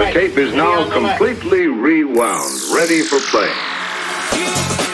The tape is now completely rewound, ready for play.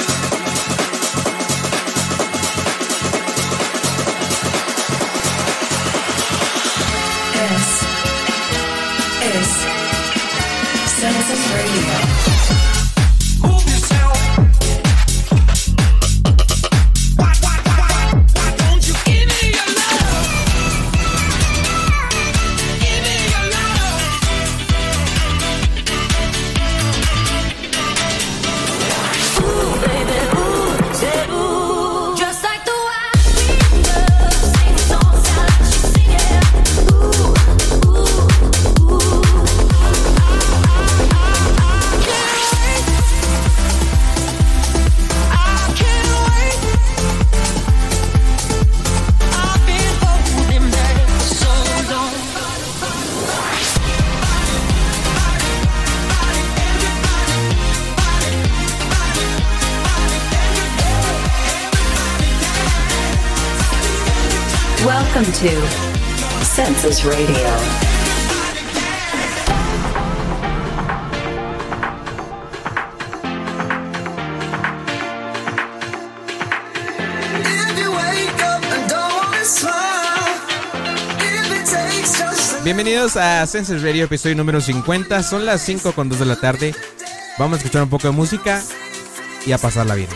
Bienvenidos a Senses Radio, episodio número 50. Son las 5 con 2 de la tarde. Vamos a escuchar un poco de música y a pasarla bien.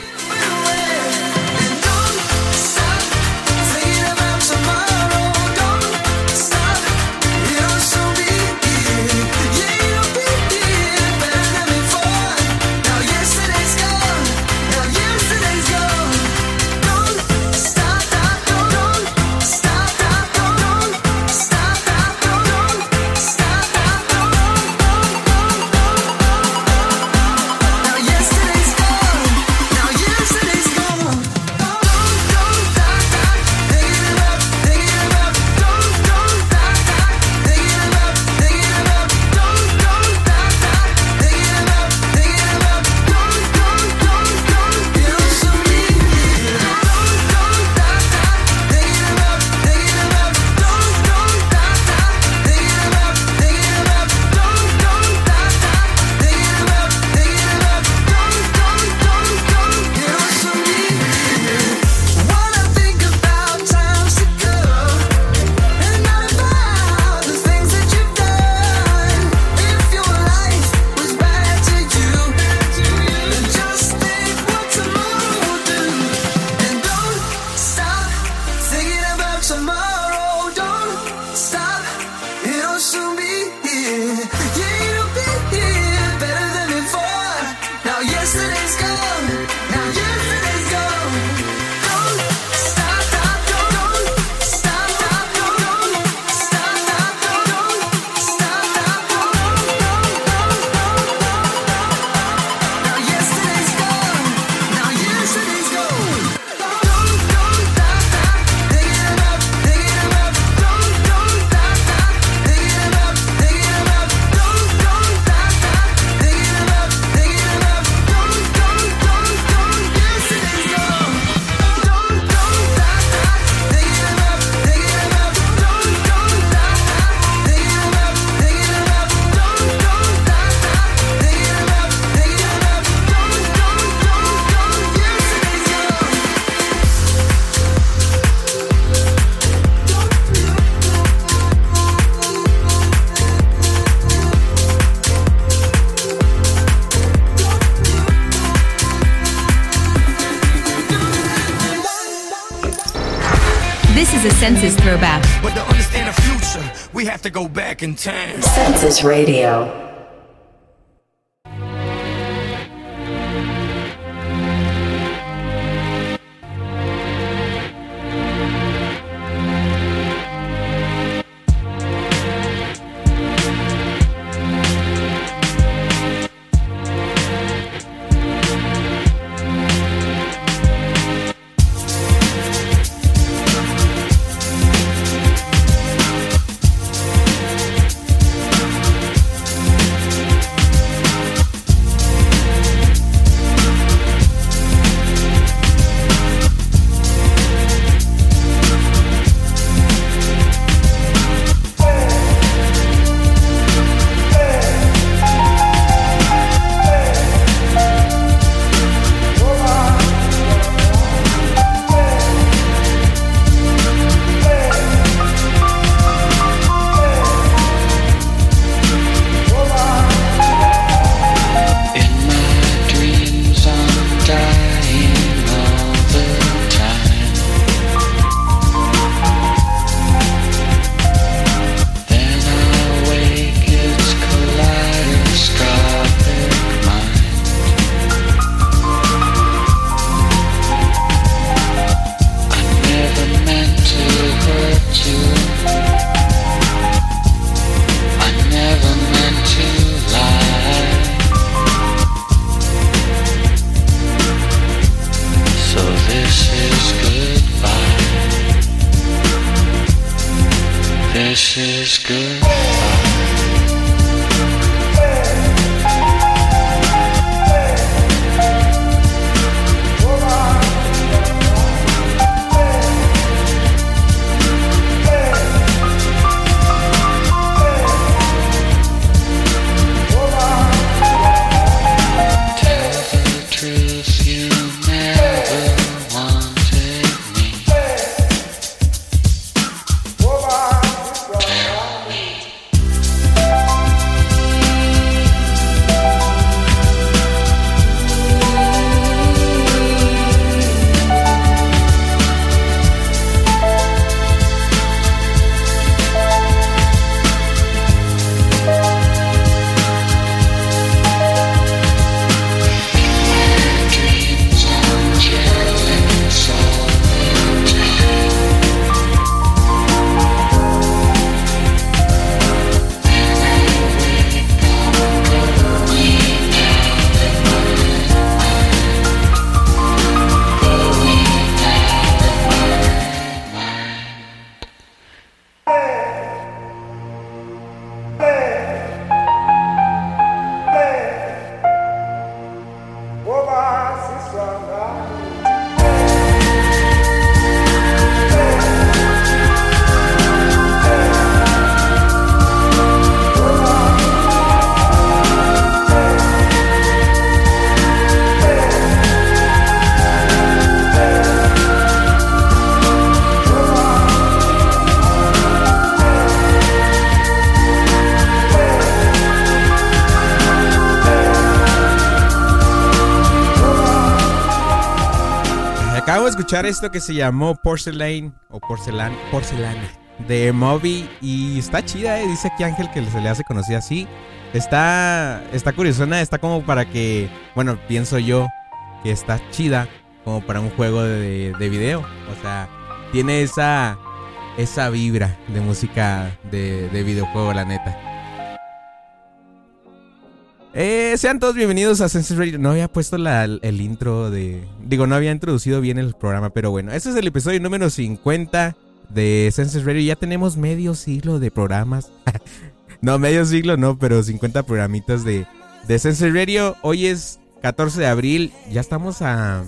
In. Census Radio. Escuchar esto que se llamó Porcelain o Porcelan, Porcelana de Moby y está chida, eh. dice aquí Ángel que se le hace conocida así. Está está curiosona, está como para que, bueno, pienso yo que está chida como para un juego de, de video, o sea, tiene esa esa vibra de música de, de videojuego, la neta. Eh, sean todos bienvenidos a Senses Radio. No había puesto el intro de. Digo, no había introducido bien el programa, pero bueno, este es el episodio número 50 de Senses Radio. Ya tenemos medio siglo de programas. no, medio siglo no, pero 50 programitas de, de Senses Radio. Hoy es 14 de abril. Ya estamos a,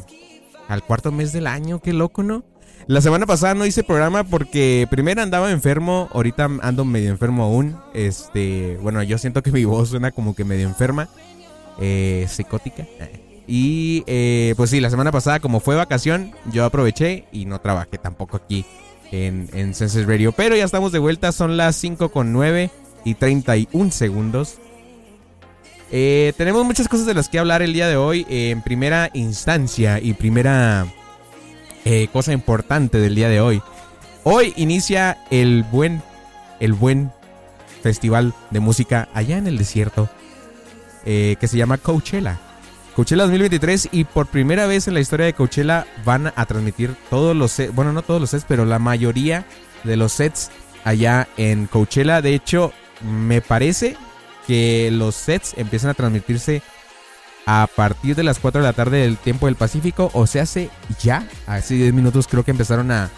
al cuarto mes del año. Qué loco, ¿no? La semana pasada no hice programa porque primero andaba enfermo, ahorita ando medio enfermo aún. Este, bueno, yo siento que mi voz suena como que medio enferma, eh, psicótica. Y eh, pues sí, la semana pasada como fue vacación, yo aproveché y no trabajé tampoco aquí en, en Senses Radio. Pero ya estamos de vuelta, son las 5 con 9 y 31 segundos. Eh, tenemos muchas cosas de las que hablar el día de hoy. en primera instancia y primera eh, cosa importante del día de hoy. Hoy inicia el buen, el buen festival de música allá en el desierto eh, que se llama Coachella. Coachella 2023 y por primera vez en la historia de Coachella van a transmitir todos los sets, bueno no todos los sets, pero la mayoría de los sets allá en Coachella. De hecho, me parece que los sets empiezan a transmitirse a partir de las 4 de la tarde del tiempo del Pacífico. O se hace ya, hace 10 minutos creo que empezaron a,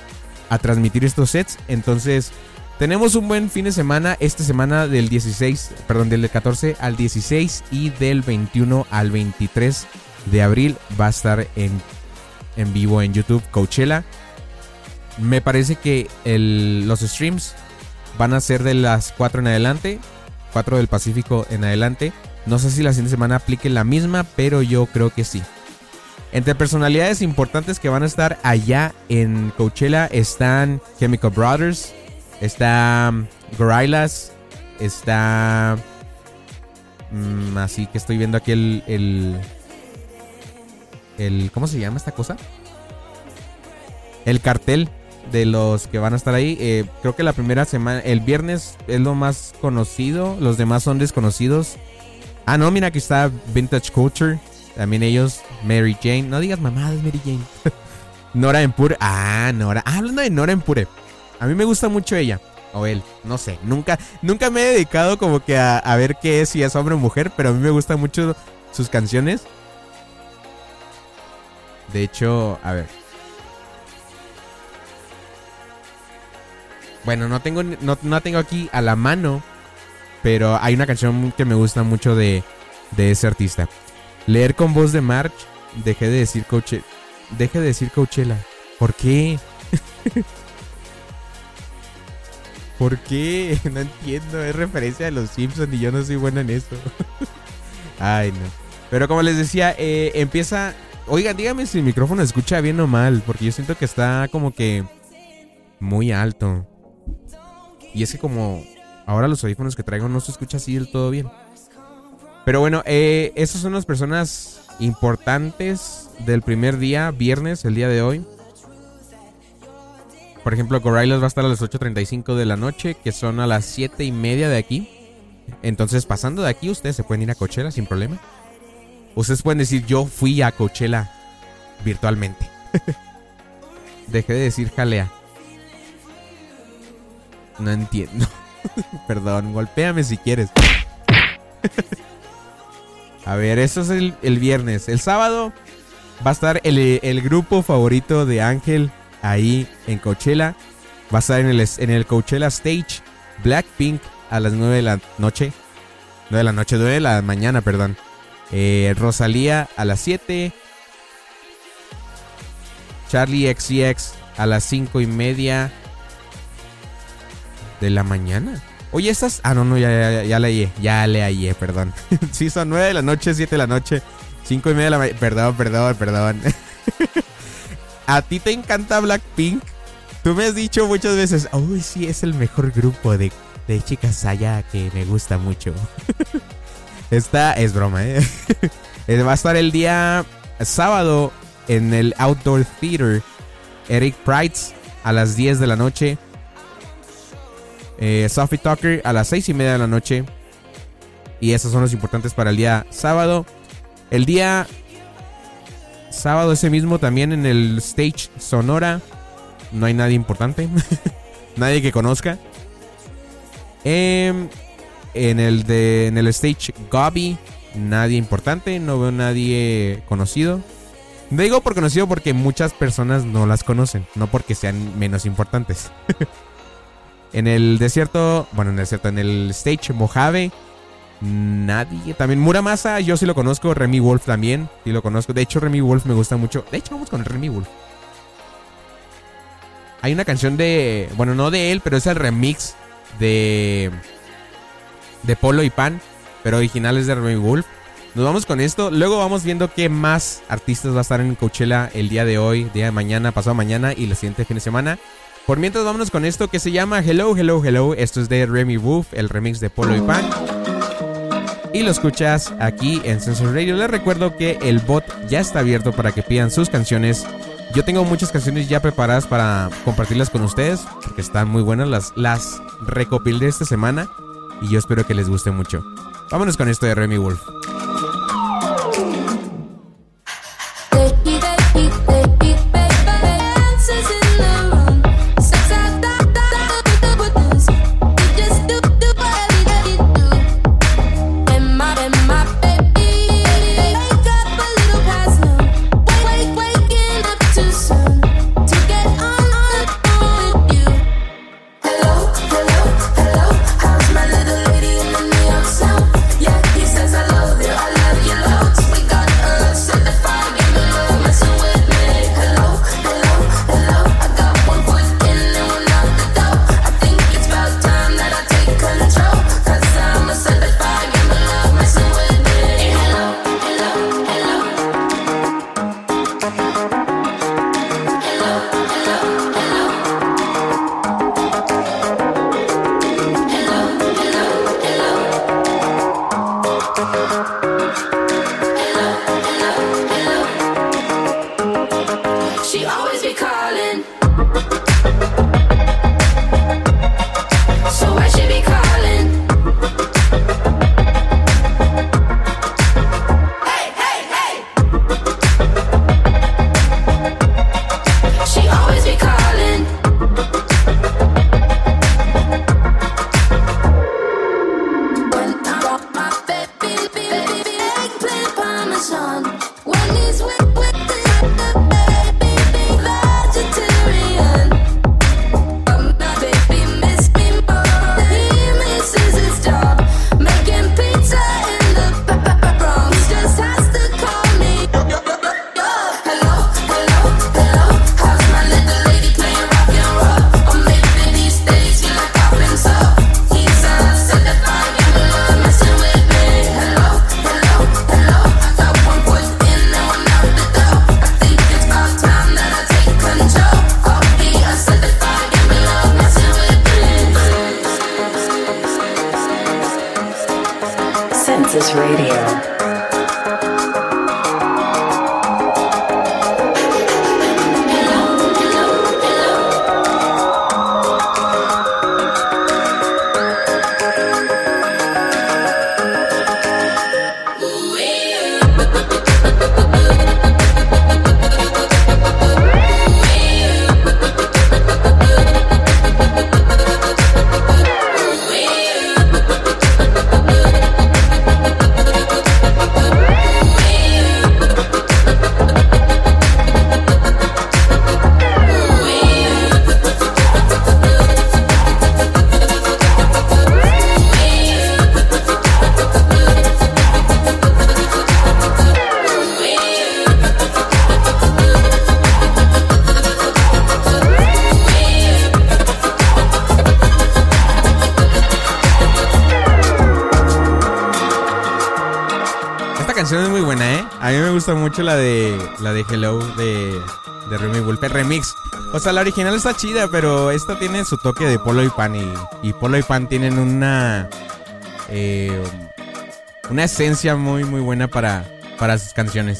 a transmitir estos sets. Entonces, tenemos un buen fin de semana. Esta semana del 16, perdón, del 14 al 16 y del 21 al 23 de abril va a estar en, en vivo en YouTube Coachella. Me parece que los streams van a ser de las 4 en adelante, 4 del Pacífico en adelante. No sé si la siguiente semana aplique la misma, pero yo creo que sí. Entre personalidades importantes que van a estar allá en Coachella están Chemical Brothers, está um, Gorillaz, está... Mm, así que estoy viendo aquí el, el, el... ¿Cómo se llama esta cosa? El cartel de los que van a estar ahí. Eh, creo que la primera semana, el viernes es lo más conocido, los demás son desconocidos. Ah, no, mira, aquí está Vintage Culture. También ellos, Mary Jane. No digas mamadas, Mary Jane. Nora Empure. Ah, Nora. Ah, hablando de Nora Empure. A mí me gusta mucho ella. O él. No sé. Nunca, nunca me he dedicado como que a, a ver qué es, si es hombre o mujer. Pero a mí me gustan mucho sus canciones. De hecho, a ver. Bueno, no tengo, no, no tengo aquí a la mano, pero hay una canción que me gusta mucho de, de ese artista. Leer con voz de March, dejé de decir coche, deje de decir Coachella. ¿Por qué? ¿Por qué? No entiendo, es referencia a los Simpsons y yo no soy bueno en eso. Ay, no. Pero como les decía, eh, empieza... Oigan, dígame si el micrófono escucha bien o mal, porque yo siento que está como que muy alto. Y es que como ahora los audífonos que traigo no se escucha así del todo bien. Pero bueno, eh, esas son las personas importantes del primer día, viernes, el día de hoy. Por ejemplo, Gorillaz va a estar a las 8.35 de la noche, que son a las 7 y media de aquí. Entonces, pasando de aquí, ustedes se pueden ir a Coachella sin problema. Ustedes pueden decir, yo fui a Coachella virtualmente. Dejé de decir jalea. No entiendo. Perdón, golpéame si quieres. a ver, eso es el, el, viernes. El sábado va a estar el, el, grupo favorito de Ángel ahí en Coachella. Va a estar en el, en el Coachella Stage Blackpink a las 9 de la noche. 9 de la noche, 9 de la mañana, perdón. Eh, Rosalía a las 7. Charlie XCX a las 5 y media de la mañana. Oye, estas. Ah, no, no, ya, ya, ya leí. Ya leí, perdón. sí, son 9 de la noche, 7 de la noche, 5 y media de la mañana. Perdón, perdón, perdón. ¿A ti te encanta Blackpink? Tú me has dicho muchas veces, uy, sí, es el mejor grupo de, de chicas allá que me gusta mucho. Esta es broma, ¿eh? Va a estar el día sábado en el Outdoor Theater. Eric Price a las 10 de la noche. Eh, Sophie Tucker a las 6 y media de la noche. Y esos son los importantes para el día sábado. El día sábado ese mismo también en el Stage Sonora. No hay nadie importante. nadie que conozca. Eh, en el de en el stage Gobi, nadie importante, no veo nadie conocido. Digo por conocido porque muchas personas no las conocen, no porque sean menos importantes. en el desierto, bueno, en el desierto, en el stage Mojave, nadie. También Muramasa, yo sí lo conozco, Remy Wolf también, sí lo conozco. De hecho, Remy Wolf me gusta mucho. De hecho, vamos con Remy Wolf. Hay una canción de, bueno, no de él, pero es el remix de de Polo y Pan, pero originales de Remy Wolf. Nos vamos con esto. Luego vamos viendo qué más artistas va a estar en Coachella el día de hoy, día de mañana, pasado mañana y la siguiente fin de semana. Por mientras vámonos con esto que se llama Hello, Hello, Hello. Esto es de Remy Wolf, el remix de Polo y Pan. Y lo escuchas aquí en Sensor Radio. Les recuerdo que el bot ya está abierto para que pidan sus canciones. Yo tengo muchas canciones ya preparadas para compartirlas con ustedes, porque están muy buenas. Las, las recopilé esta semana y yo espero que les guste mucho. Vámonos con esto de Remy Wolf. La de la de Hello de, de Remy Wolf, remix. O sea, la original está chida, pero esta tiene su toque de Polo y Pan. Y, Polo y Pan tienen una. Eh, una esencia muy, muy buena para, para sus canciones.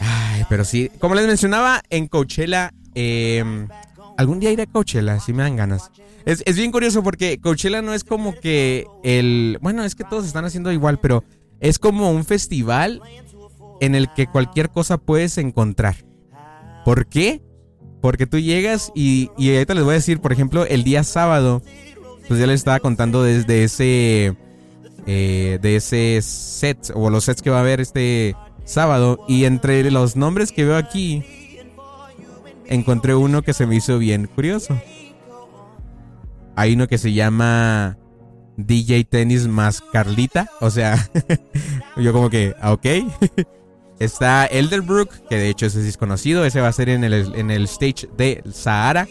Ay, pero sí. Como les mencionaba, en Coachella. Em, algún día iré a Coachella, si me dan ganas. Es, es bien curioso porque Coachella no es como que el. Bueno, es que todos están haciendo igual, pero es como un festival en el que cualquier cosa puedes encontrar. ¿Por qué? Porque tú llegas y, ahorita les voy a decir, por ejemplo, el día sábado, pues ya les estaba contando desde ese, eh, de ese set o los sets que va a haber este sábado. Y entre los nombres que veo aquí, encontré uno que se me hizo bien curioso. Hay uno que se llama DJ Tennis más Carlita. O sea, yo como que, ah, ok. Está Elderbrook, que de hecho ese es conocido. Ese va a ser en el, en el stage de Sahara.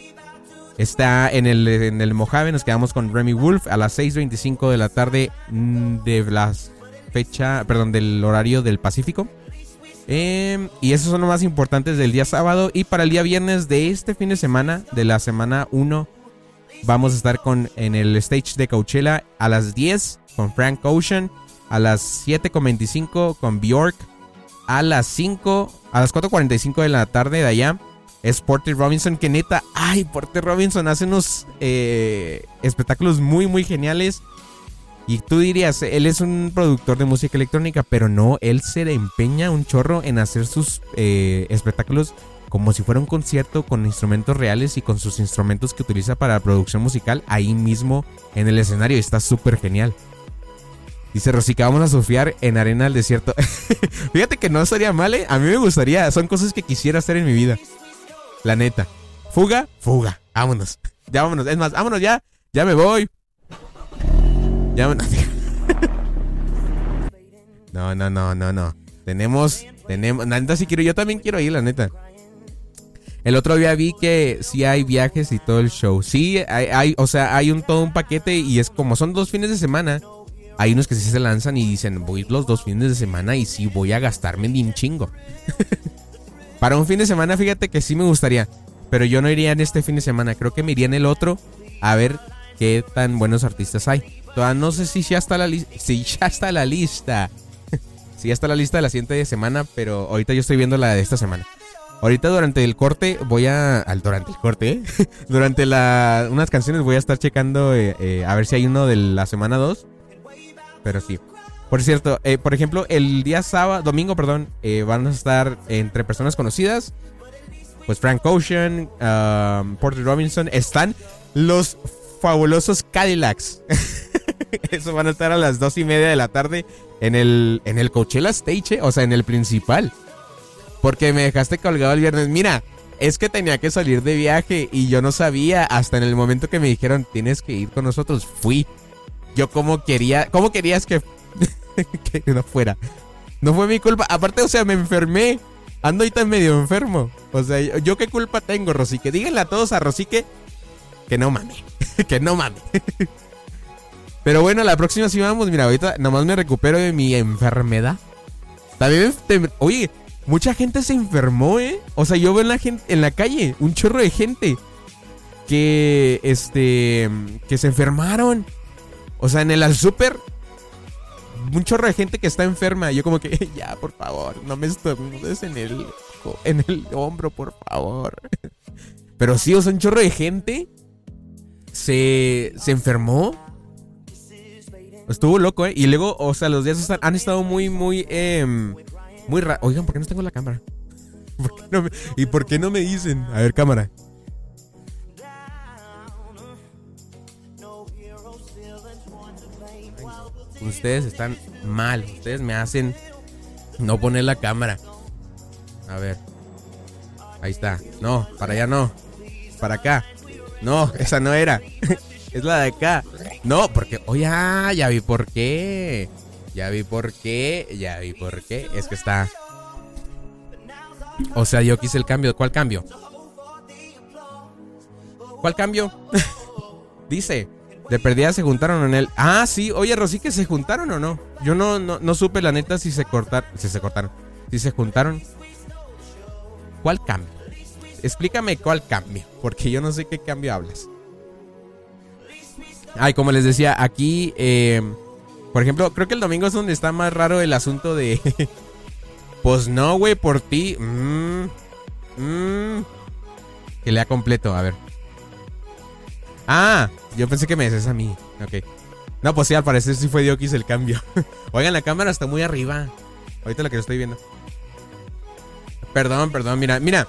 Está en el, en el Mojave. Nos quedamos con Remy Wolf a las 6.25 de la tarde mm, de la fecha, perdón, del horario del Pacífico. Em, y esos son los más importantes del día sábado. Y para el día viernes de este fin de semana, de la semana 1 Vamos a estar con, en el stage de Coachella a las 10 con Frank Ocean, a las 7.25 con Bjork, a las 5, a las 4.45 de la tarde de allá es Porter Robinson, que neta, ay, Porter Robinson hace unos eh, espectáculos muy, muy geniales. Y tú dirías, él es un productor de música electrónica, pero no, él se empeña un chorro en hacer sus eh, espectáculos como si fuera un concierto con instrumentos reales y con sus instrumentos que utiliza para la producción musical ahí mismo en el escenario. Está súper genial. Dice Rosica, vamos a surfear en arena del desierto. Fíjate que no estaría mal, ¿eh? A mí me gustaría. Son cosas que quisiera hacer en mi vida. La neta. Fuga, fuga. Vámonos. Ya vámonos. Es más, vámonos ya. Ya me voy. Ya vámonos. No, no, no, no, no. Tenemos, tenemos. La neta sí quiero. Yo también quiero ir, la neta. El otro día vi que sí hay viajes y todo el show. Sí, hay, o sea, hay un todo un paquete y es como son dos fines de semana. Hay unos que sí se lanzan y dicen, voy los dos fines de semana y sí voy a gastarme un chingo. Para un fin de semana, fíjate que sí me gustaría. Pero yo no iría en este fin de semana. Creo que me iría en el otro a ver qué tan buenos artistas hay. Todavía no sé si ya está la lista. Si ya está la lista. si ya está la lista de la siguiente semana. Pero ahorita yo estoy viendo la de esta semana. Ahorita durante el corte voy a... Al, durante el corte, ¿eh? durante la, unas canciones voy a estar checando eh, eh, a ver si hay uno de la semana 2. Pero sí. Por cierto, por ejemplo, el día sábado, domingo, perdón, van a estar entre personas conocidas. Pues Frank Ocean, um, Porter Robinson. Están los fabulosos Cadillacs. Eso van a estar a las dos y media de la tarde en el, en el Coachella Stage, o sea, en el principal. Porque me dejaste colgado el viernes. Mira, es que tenía que salir de viaje y yo no sabía hasta en el momento que me dijeron tienes que ir con nosotros. Fui. Yo como quería, ¿cómo querías que, que no fuera? No fue mi culpa. Aparte, o sea, me enfermé. Ando ahorita medio enfermo. O sea, yo, qué culpa tengo, Rosique. Díganle a todos a Rosique que no mame. que no mame. Pero bueno, la próxima sí vamos. Mira, ahorita nomás me recupero de mi enfermedad. También, oye, Mucha gente se enfermó, ¿eh? O sea, yo veo en la, gente, en la calle un chorro de gente que, este, que se enfermaron. O sea, en el super un chorro de gente que está enferma. Yo como que, ya, por favor, no me estornudes en el, en el hombro, por favor. Pero sí, o sea, un chorro de gente se, se enfermó. Estuvo loco, ¿eh? Y luego, o sea, los días han estado muy, muy, eh, muy raros. Oigan, ¿por qué no tengo la cámara? ¿Y por qué no me dicen? A ver, cámara. Ustedes están mal. Ustedes me hacen no poner la cámara. A ver. Ahí está. No, para allá no. Para acá. No, esa no era. es la de acá. No, porque. Oye, oh, ya vi por qué. Ya vi por qué. Ya vi por qué. Es que está. O sea, yo quise el cambio. ¿Cuál cambio? ¿Cuál cambio? Dice. De perdida se juntaron en él. Ah, sí. Oye, Rosy, que se juntaron o no. Yo no, no, no supe la neta si se cortaron. Si se cortaron. Si se juntaron. ¿Cuál cambio? Explícame cuál cambio. Porque yo no sé qué cambio hablas. Ay, como les decía, aquí. Eh, por ejemplo, creo que el domingo es donde está más raro el asunto de. pues no, güey, por ti. Mmm, mmm. Que lea completo, a ver. Ah, yo pensé que me decías a mí. Ok. No, pues sí, al parecer sí fue Diokis el cambio. Oigan, la cámara está muy arriba. Ahorita la que estoy viendo. Perdón, perdón, mira, mira.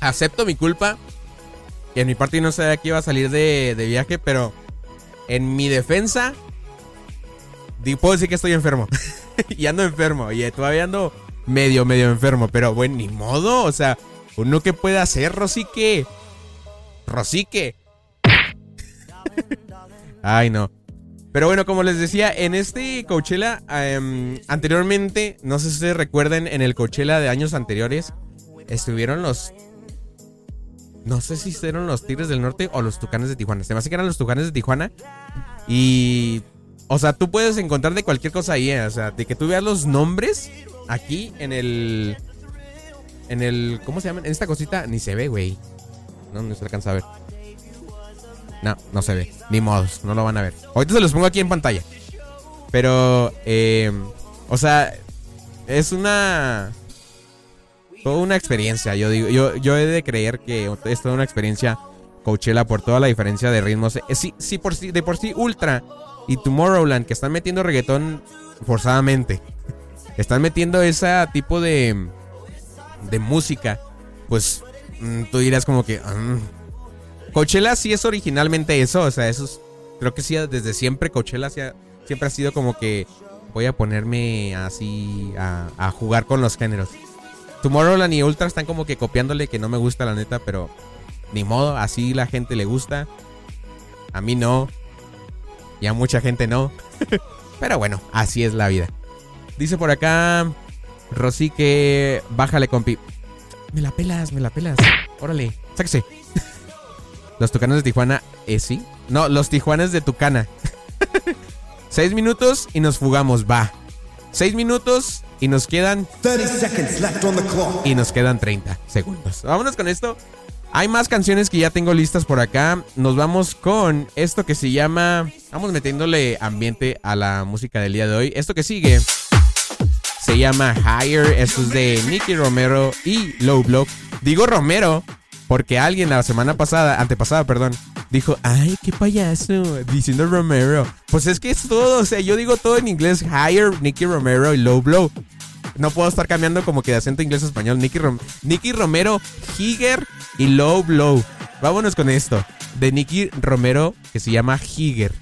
Acepto mi culpa. Y en mi parte no sabía que iba a salir de viaje, pero en mi defensa, puedo decir que estoy enfermo. y ando enfermo. Y todavía ando medio, medio enfermo. Pero bueno, ni modo. O sea, uno que puede hacer, Rosique. Rosique. Ay, no. Pero bueno, como les decía, en este Coachella, em, anteriormente, no sé si se recuerden, en el Coachella de años anteriores, estuvieron los. No sé si fueron los Tigres del Norte o los Tucanes de Tijuana. Se me hace que eran los Tucanes de Tijuana. Y. O sea, tú puedes encontrar de cualquier cosa ahí, ¿eh? O sea, de que tú veas los nombres aquí en el. En el. ¿Cómo se llama? En esta cosita ni se ve, güey. No, no se alcanza a ver. No, no se ve. Ni modos, no lo van a ver. Ahorita se los pongo aquí en pantalla. Pero, eh, o sea, es una. Toda una experiencia, yo digo. Yo, yo he de creer que es toda una experiencia Coachella por toda la diferencia de ritmos. Eh, sí, sí, por sí, de por sí, Ultra y Tomorrowland, que están metiendo reggaetón forzadamente. Están metiendo ese tipo de. de música. Pues mm, tú dirás como que. Mm, Coachella sí es originalmente eso, o sea, eso es, creo que sí, desde siempre Coachella siempre ha sido como que voy a ponerme así a, jugar con los géneros. Tomorrowland y Ultra están como que copiándole que no me gusta la neta, pero ni modo, así la gente le gusta. A mí no. Y a mucha gente no. pero bueno, así es la vida. Dice por acá Rosy que bájale compi. Me la pelas, me la pelas. Órale, sáquese. Los Tucanes de Tijuana, ¿eh, sí? No, los Tijuanes de Tucana. Seis minutos y nos fugamos, va. Seis minutos y nos quedan... 30 seconds left on the clock. Y nos quedan 30 segundos. Vámonos con esto. Hay más canciones que ya tengo listas por acá. Nos vamos con esto que se llama... Vamos metiéndole ambiente a la música del día de hoy. Esto que sigue se llama Higher. Esto es de Nicky Romero y Low Block. Digo Romero porque alguien la semana pasada, antepasada, perdón, dijo, ay, qué payaso, diciendo Romero. Pues es que es todo, o sea, yo digo todo en inglés, higher, Nicky Romero y low blow. No puedo estar cambiando como que de acento inglés a español. Nicky, Nicky Romero, Higger y Low Blow. Vámonos con esto. De Nicky Romero, que se llama Higger.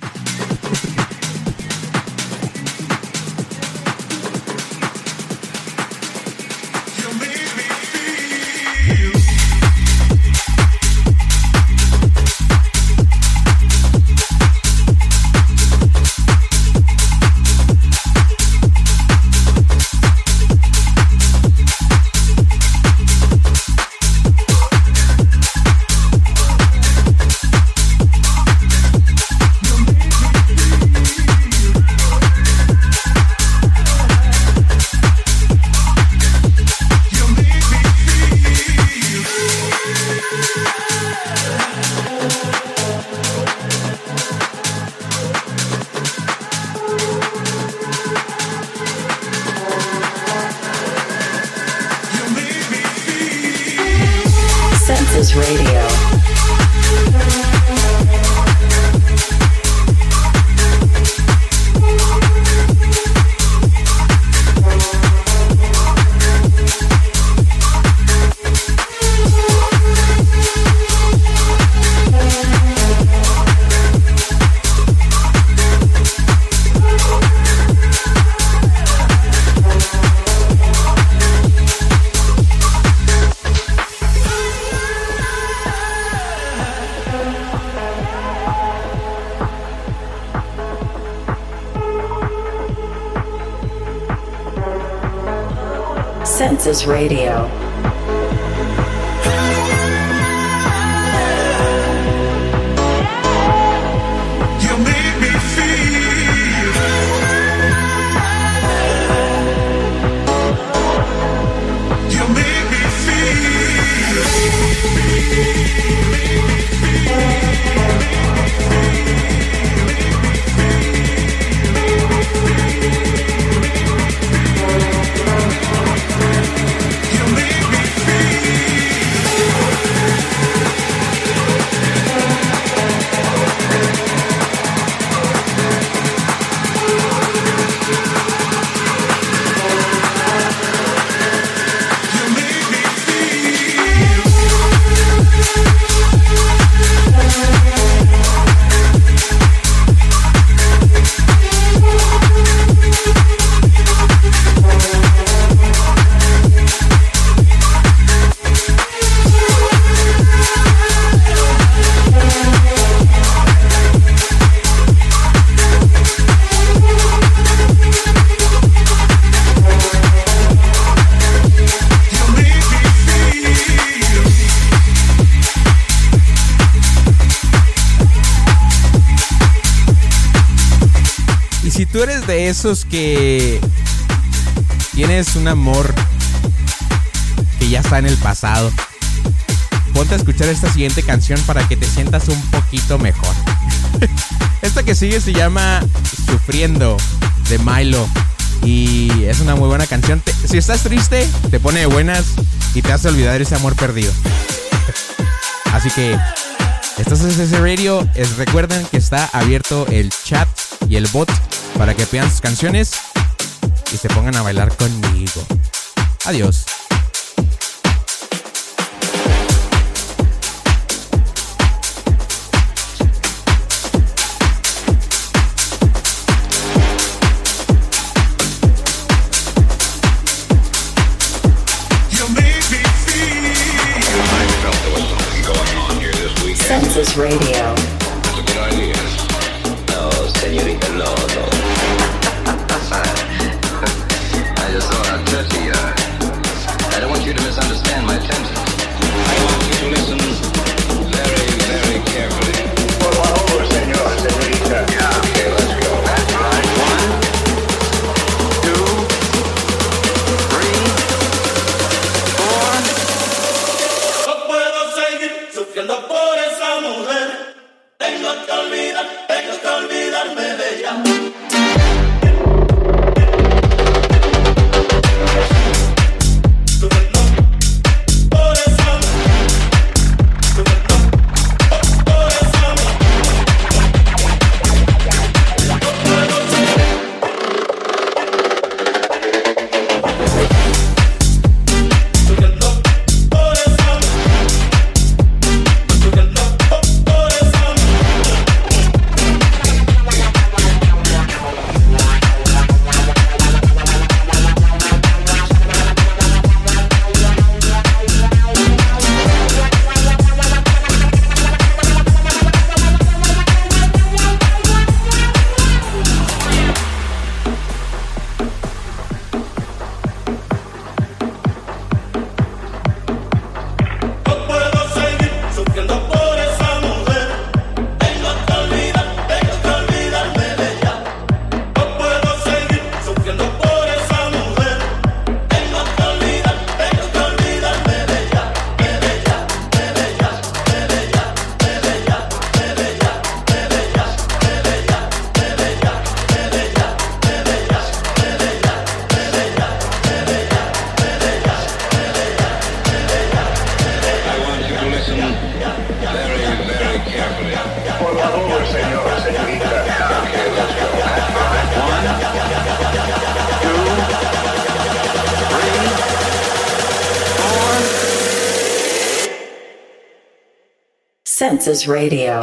Census De esos que tienes un amor que ya está en el pasado, ponte a escuchar esta siguiente canción para que te sientas un poquito mejor. esta que sigue se llama Sufriendo de Milo y es una muy buena canción. si estás triste, te pone de buenas y te hace olvidar ese amor perdido. Así que estás en ese radio. Recuerden que está abierto el chat y el bot para que pidan sus canciones y se pongan a bailar conmigo. Adiós. Radio. Census Radio.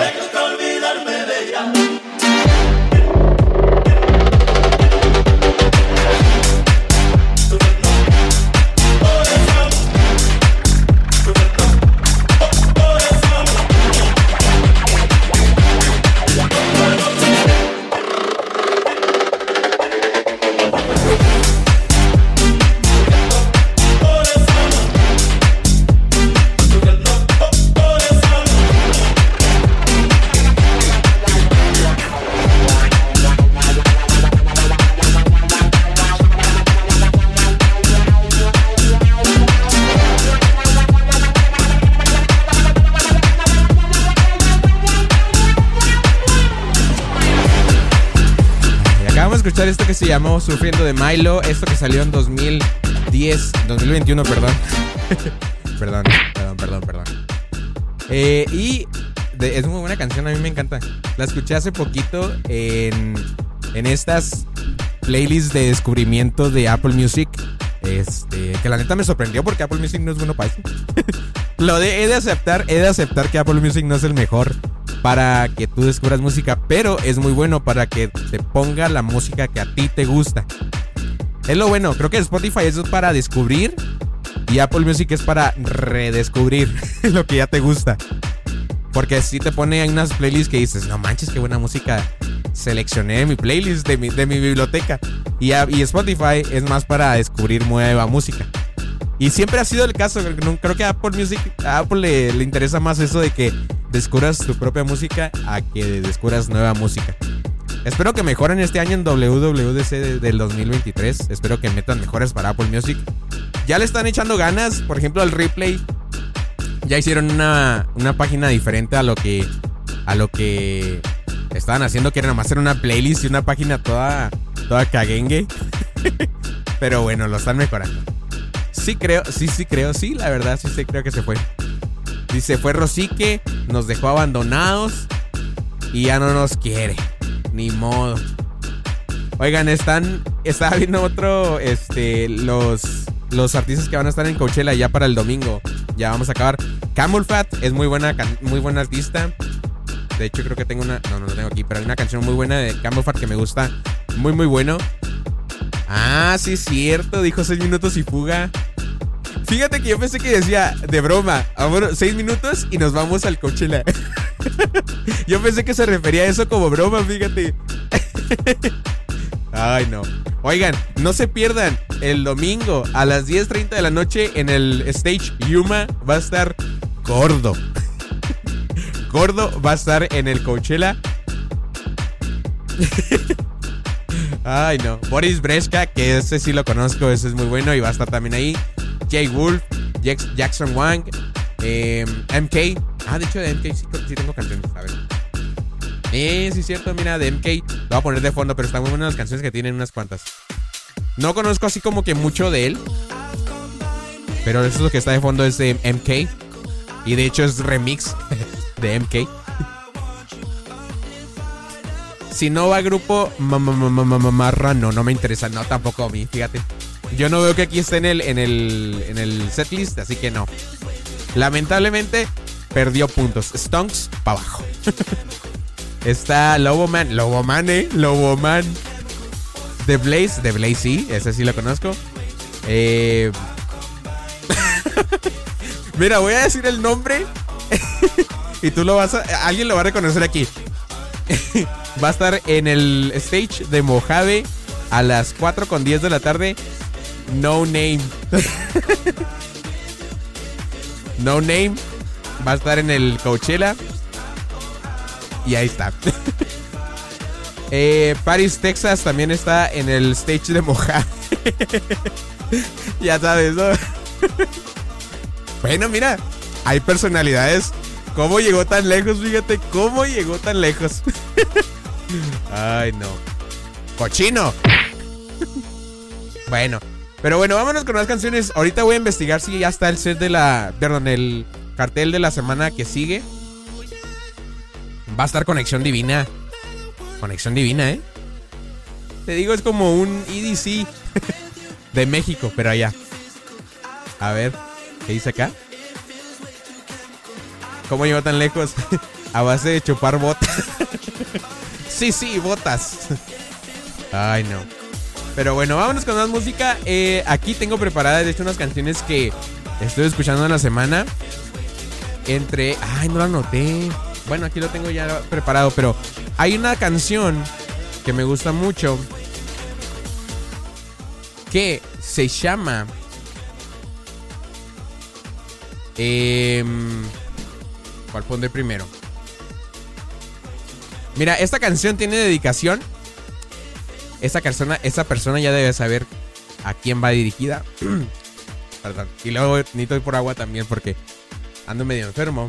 Llamó Sufriendo de Milo. Esto que salió en 2010, 2021, perdón. perdón, perdón, perdón, perdón. Eh, y es muy buena canción, a mí me encanta. La escuché hace poquito en, en estas playlists de descubrimiento de Apple Music. Este, que la neta me sorprendió porque Apple Music no es bueno para eso. Lo de, he de aceptar, he de aceptar que Apple Music no es el mejor para que tú descubras música, pero es muy bueno para que te ponga la música que a ti te gusta. Es lo bueno, creo que Spotify es para descubrir y Apple Music es para redescubrir lo que ya te gusta. Porque si te pone en unas playlists que dices, no manches, qué buena música seleccioné mi playlist, de mi, de mi biblioteca. Y, y Spotify es más para descubrir nueva música. Y siempre ha sido el caso. creo que a Apple Music, Apple le, le interesa más eso de que descubras tu propia música a que descubras nueva música. Espero que mejoren este año en WWDC de- del 2023. Espero que metan mejores para Apple Music. Ya le están echando ganas. Por ejemplo, al replay. Ya hicieron una, una página diferente a lo que. A lo que estaban haciendo. Que era nomás hacer una playlist y una página toda. Toda caguengue. Pero bueno, lo están mejorando. Sí creo, sí, sí creo, sí, la verdad, sí, sí creo que se fue. Dice, fue Rosique, nos dejó abandonados y ya no nos quiere. Ni modo. Oigan, están, estaba viendo otro, este, los, los artistas que van a estar en Coachella ya para el domingo. Ya vamos a acabar. Camel Fat es muy buena, muy buena artista. De hecho, creo que tengo una, no, no lo tengo aquí, pero hay una canción muy buena de Camel Fat que me gusta. Muy, muy bueno. Ah, sí es cierto, dijo 6 minutos y fuga. Fíjate que yo pensé que decía de broma, vámonos, 6 minutos y nos vamos al Coachella. yo pensé que se refería a eso como broma, fíjate. Ay, no. Oigan, no se pierdan el domingo a las 10.30 de la noche en el stage Yuma va a estar gordo. gordo va a estar en el Coachella. Ay, no. Boris Breska, que ese sí lo conozco, ese es muy bueno y va a estar también ahí. Jay Wolf, Jackson Wang, eh, MK. Ah, de hecho, de MK sí, tengo canciones. A ver. Eh, sí, es cierto, mira, de MK. Lo voy a poner de fondo, pero están muy buenas las canciones que tienen unas cuantas. No conozco así como que mucho de él. Pero eso es lo que está de fondo es de MK. Y de hecho es remix de MK. Si no va grupo ma- ma- ma- ma- ma- ma- marrano, no me interesa. No, tampoco a mí, fíjate. Yo no veo que aquí esté en el, en el, en el setlist, así que no. Lamentablemente, perdió puntos. Stonks, para abajo. Está Loboman. Loboman, eh. Loboman. The Blaze. The Blaze, sí. Ese sí lo conozco. Eh... Mira, voy a decir el nombre. y tú lo vas a. Alguien lo va a reconocer aquí. va a estar en el stage de Mojave a las 4 con 10 de la tarde. No name. no name. Va a estar en el Coachella. Y ahí está. Eh, Paris, Texas también está en el stage de Mojave. ya sabes, ¿no? bueno, mira, hay personalidades. ¿Cómo llegó tan lejos? Fíjate, ¿cómo llegó tan lejos? Ay, no. ¡Cochino! bueno, pero bueno, vámonos con más canciones. Ahorita voy a investigar si ya está el set de la. Perdón, el cartel de la semana que sigue. Va a estar Conexión Divina. Conexión Divina, ¿eh? Te digo, es como un EDC de México, pero allá. A ver, ¿qué dice acá? ¿Cómo llegó tan lejos? A base de chupar botas. sí, sí, botas. Ay, no. Pero bueno, vámonos con más música. Eh, aquí tengo preparadas, de hecho, unas canciones que estoy escuchando en la semana. Entre. Ay, no lo anoté. Bueno, aquí lo tengo ya preparado, pero hay una canción que me gusta mucho. Que se llama. Em, ¿Cuál pondré primero? Mira, esta canción tiene dedicación. Esa persona, esa persona ya debe saber a quién va dirigida. Perdón. Y luego necesito ir por agua también porque ando medio enfermo.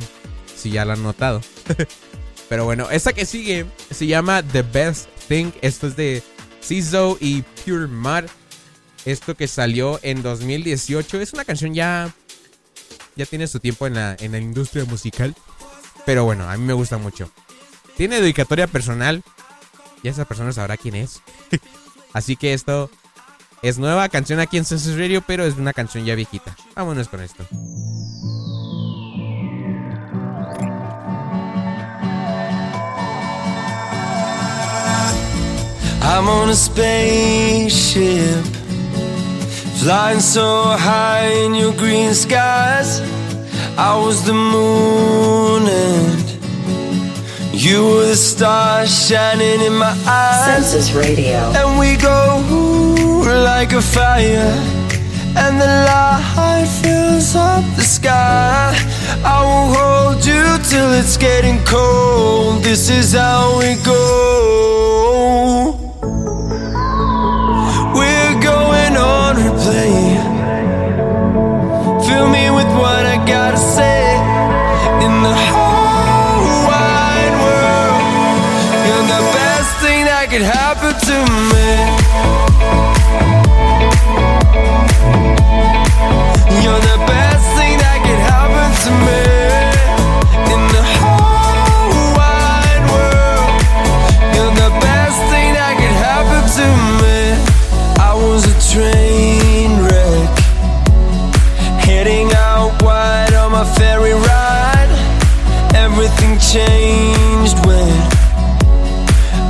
Si ya lo han notado. Pero bueno, esta que sigue se llama The Best Thing. Esto es de Cizo y Pure Mud. Esto que salió en 2018. Es una canción ya. Ya tiene su tiempo en la, en la industria musical. Pero bueno, a mí me gusta mucho. Tiene dedicatoria personal. Y esa persona sabrá quién es. Así que esto es nueva canción aquí en Census Radio, pero es una canción ya viejita. Vámonos con esto. I'm on a spaceship, flying so high in your green skies. I was the moon and you were the stars shining in my eyes. Census Radio. And we go like a fire, and the light fills up the sky. I will hold you till it's getting cold. This is how we go. We're going on replay. Fill me with what I gotta say. That could happen to me. You're the best thing that could happen to me. In the whole wide world, you're the best thing that could happen to me. I was a train wreck, heading out wide on my ferry ride. Everything changed when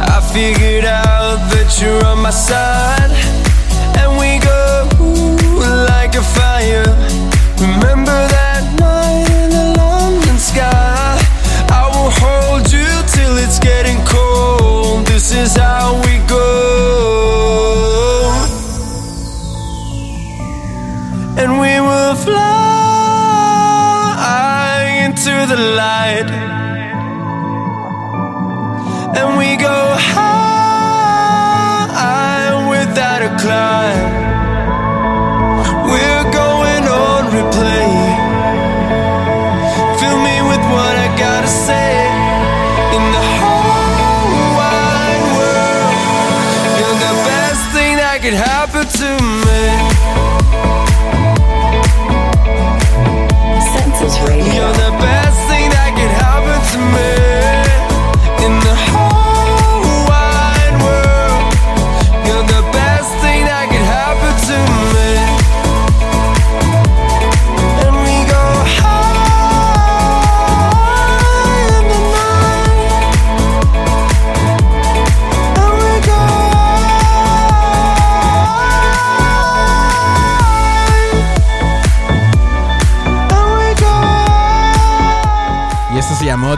I figured out you're on my side. And we go like a fire. Remember that night in the London sky? I will hold you till it's getting cold. This is how we go. And we will fly into the light. And we go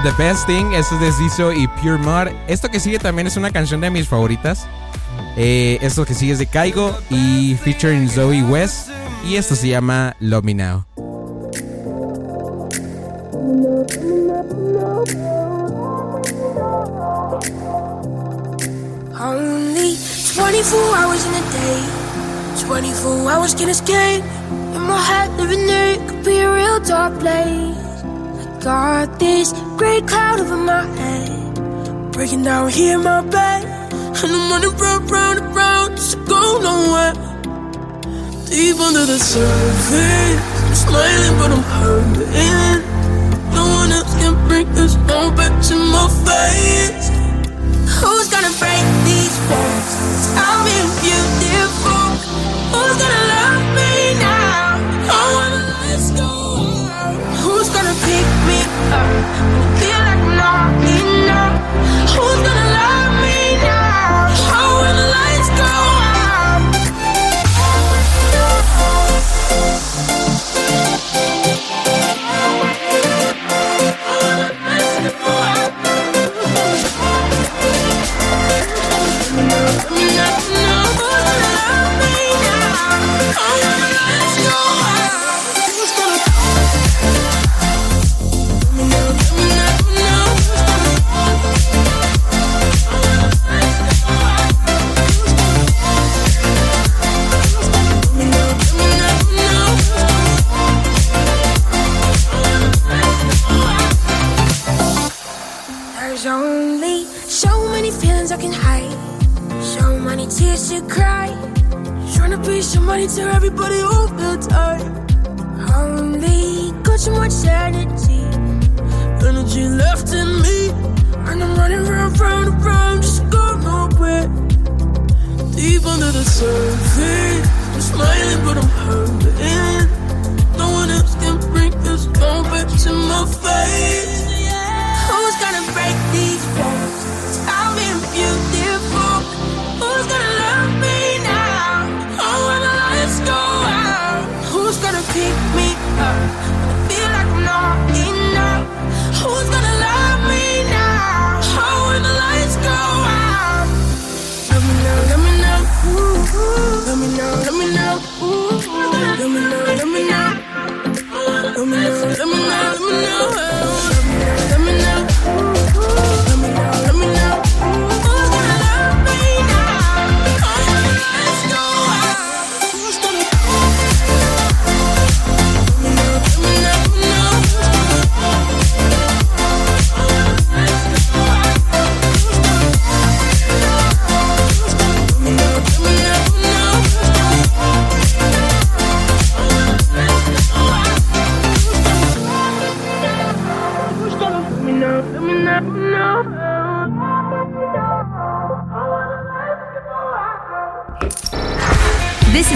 The Best Thing. Esto es de Zizo y Pure Mud. Esto que sigue también es una canción de mis favoritas. Eh, esto que sigue es de Kaigo y featuring Zoe West. Y esto se llama Love Me Now. Only 24 hours in a day. 24 hours can escape. In my head, living there, it could be a real dark place. I got this gray cloud over my head. Breaking down here in my bed. And I'm running round, round, and round, just to go nowhere. Deep under the surface. I'm smiling, but I'm hurting. No one else can bring this all back to my face. Who's gonna break these walls? Me I'm beautiful. Who's gonna love me now? I wanna let's go. Who's gonna pick me up? Not enough. who's gonna tears to cry. Trying to be somebody to everybody all the time. Only got so much energy. Energy left in me. And I'm running round, round, round, just go nowhere. Deep under the surface. I'm smiling, but I'm hurting. No one else can bring this moment to my face. Who's gonna break these walls? Let me know, let me know. Ooh, ooh. Let me know, let me know. Let me know, let me know, let me know. Let me know,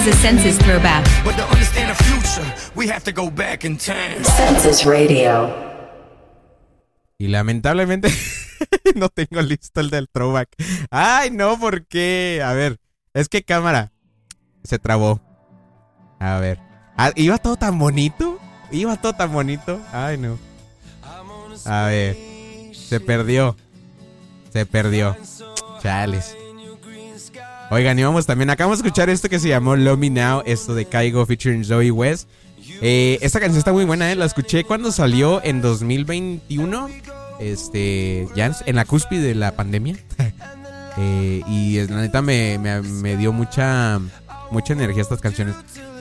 is a census throwback. But to understand the future, we have to go back in time. Census Radio. Y lamentablemente no tengo listo el del throwback. Ay, no, ¿por qué? A ver, es que cámara se trabó. A ver. Ah, ¿Iba todo tan bonito? ¿Iba todo tan bonito? Ay, no. A ver. Se perdió. Se perdió. Chales. Oigan, y vamos también. Acabamos de escuchar esto que se llamó Love Me Now. Esto de Kaigo featuring Zoe West. Eh, esta canción está muy buena, ¿eh? La escuché cuando salió en 2021. Este. Ya en la cúspide de la pandemia. Eh, y la neta me, me- me dio mucha. Mucha energía estas canciones.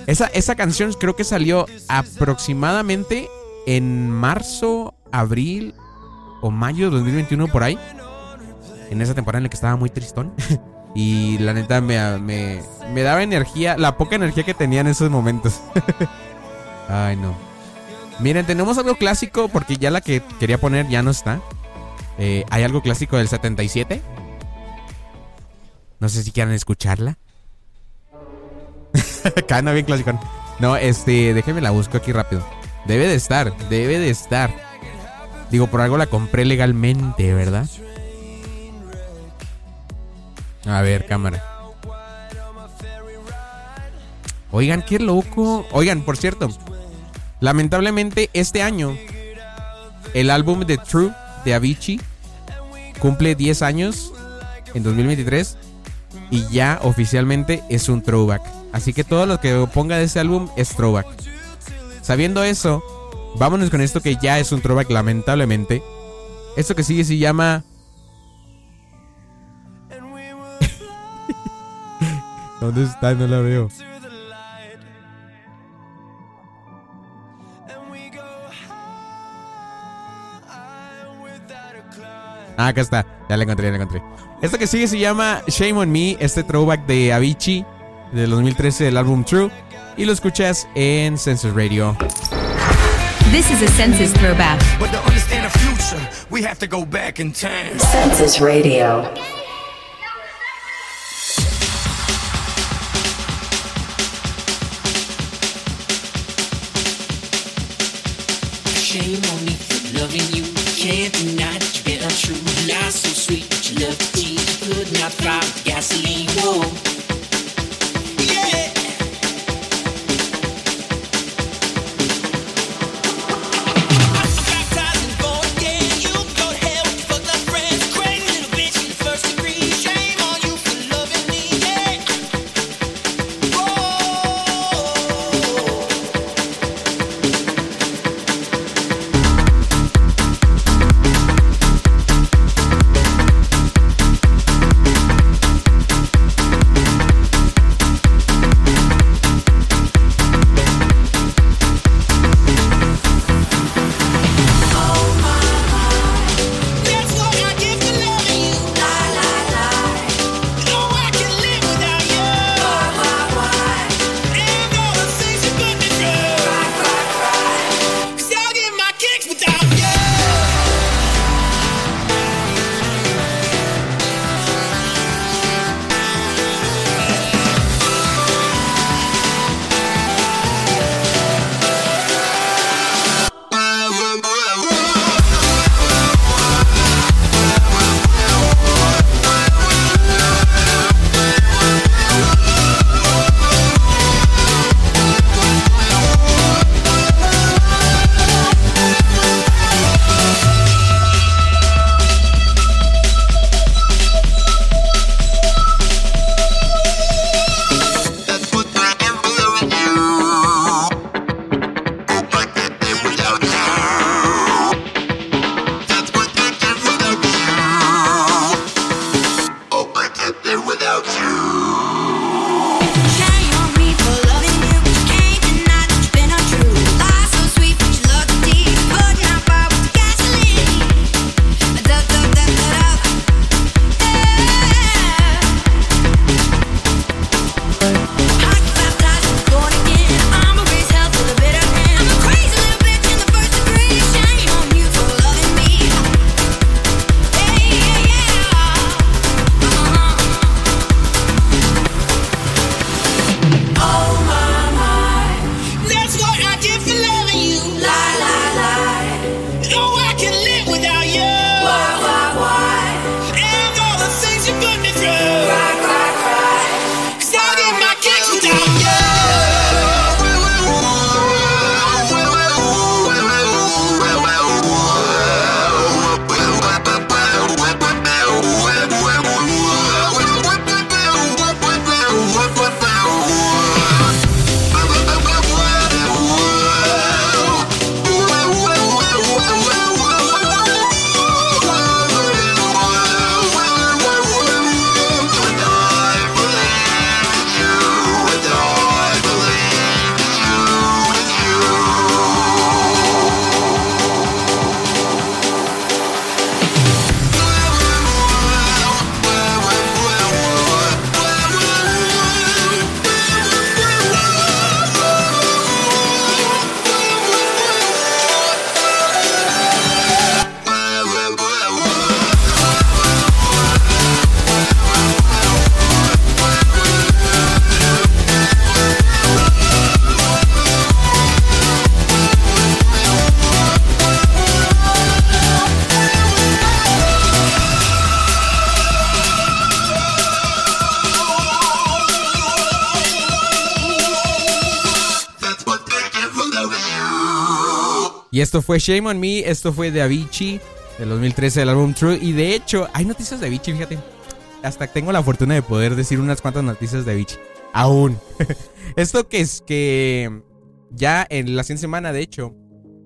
Esa, esa canción creo que salió aproximadamente en marzo, abril o mayo de 2021 por ahí. En esa temporada en la que estaba muy tristón. y la neta me, me, me daba energía, la poca energía que tenía en esos momentos. Ay, no. Miren, tenemos algo clásico porque ya la que quería poner ya no está. Eh, hay algo clásico del 77. No sé si quieran escucharla. No bien clásico. No, este, déjenme la busco aquí rápido. Debe de estar, debe de estar. Digo, por algo la compré legalmente, ¿verdad? A ver, cámara. Oigan, qué loco. Oigan, por cierto, lamentablemente este año el álbum de True de Avicii cumple 10 años en 2023 y ya oficialmente es un throwback. Así que todo lo que ponga de ese álbum es throwback. Sabiendo eso, vámonos con esto que ya es un throwback lamentablemente. Esto que sigue se llama ¿Dónde está? No la veo. Ah, acá está. Ya la encontré, ya la encontré. Esto que sigue se llama Shame on Me, este throwback de Avicii del 2013 del álbum True. Y lo escuchas en Census Radio. This is a census throwback. But to understand the future, we have to go back in time. Census Radio. Sweet, but you love to tease. Could not find esto fue Shame on Me, esto fue de Avicii, del 2013 del álbum True. Y de hecho, hay noticias de Avicii, fíjate. Hasta tengo la fortuna de poder decir unas cuantas noticias de Avicii. Aún. esto que es que ya en la siguiente semana, de hecho,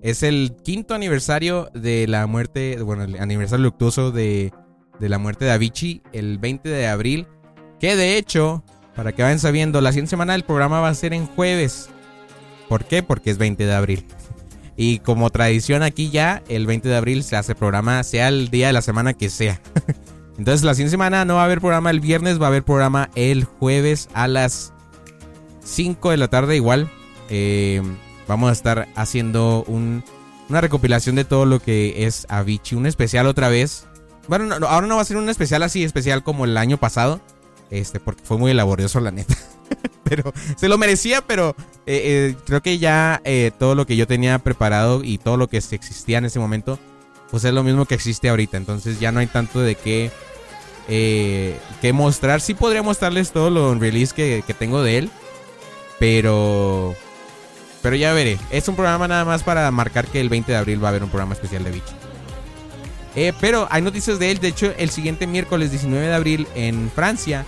es el quinto aniversario de la muerte, bueno, el aniversario luctuoso de, de la muerte de Avicii, el 20 de abril. Que de hecho, para que vayan sabiendo, la siguiente semana del programa va a ser en jueves. ¿Por qué? Porque es 20 de abril. Y como tradición aquí ya, el 20 de abril se hace programa, sea el día de la semana que sea. Entonces la siguiente semana no va a haber programa el viernes, va a haber programa el jueves a las 5 de la tarde igual. Eh, vamos a estar haciendo un- una recopilación de todo lo que es Avicii, un especial otra vez. Bueno, no, ahora no va a ser un especial así especial como el año pasado, este, porque fue muy laborioso la neta. pero se lo merecía, pero eh, eh, creo que ya eh, todo lo que yo tenía preparado y todo lo que existía en ese momento, pues es lo mismo que existe ahorita. Entonces ya no hay tanto de qué, qué mostrar. Sí podría mostrarles todo lo release que, que tengo de él, pero... Pero ya veré. Es un programa nada más para marcar que el 20 de abril va a haber un programa especial de Vichy. Eh, pero hay noticias de él. De hecho, el siguiente miércoles 19 de abril en Francia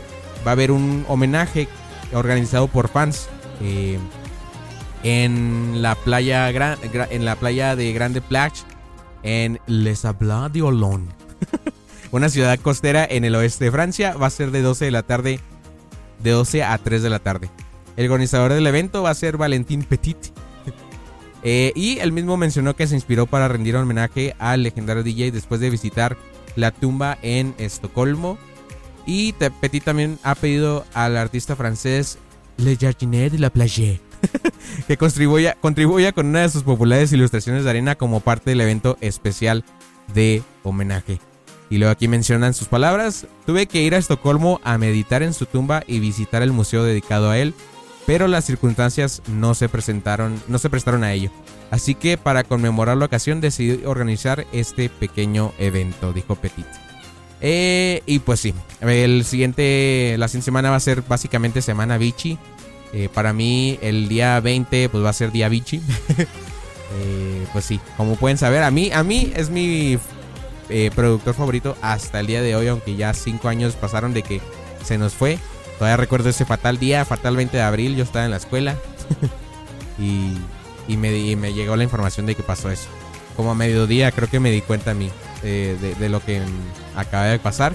va a haber un homenaje organizado por fans eh, en la playa en la playa de Grande Plage en Les Sablés d'Olonne. Una ciudad costera en el oeste de Francia. Va a ser de 12 de la tarde. De 12 a 3 de la tarde. El organizador del evento va a ser Valentín Petit. Eh, y él mismo mencionó que se inspiró para rendir homenaje al legendario DJ después de visitar la tumba en Estocolmo. Y Petit también ha pedido al artista francés Le Jardinier de la Plage que contribuya, contribuya con una de sus populares ilustraciones de arena como parte del evento especial de homenaje. Y luego aquí mencionan sus palabras. Tuve que ir a Estocolmo a meditar en su tumba y visitar el museo dedicado a él, pero las circunstancias no se presentaron, no se prestaron a ello. Así que para conmemorar la ocasión decidí organizar este pequeño evento, dijo Petit. Eh, y pues sí, el siguiente, la siguiente semana va a ser básicamente semana Vichy. Eh, para mí el día 20 pues va a ser día Vichy. Eh, pues sí, como pueden saber, a mí, a mí es mi eh, productor favorito hasta el día de hoy, aunque ya cinco años pasaron de que se nos fue. Todavía recuerdo ese fatal día, fatal 20 de abril, yo estaba en la escuela y, y me, y me llegó la información de que pasó eso. Como a mediodía creo que me di cuenta a mí eh, de, lo que acaba de pasar.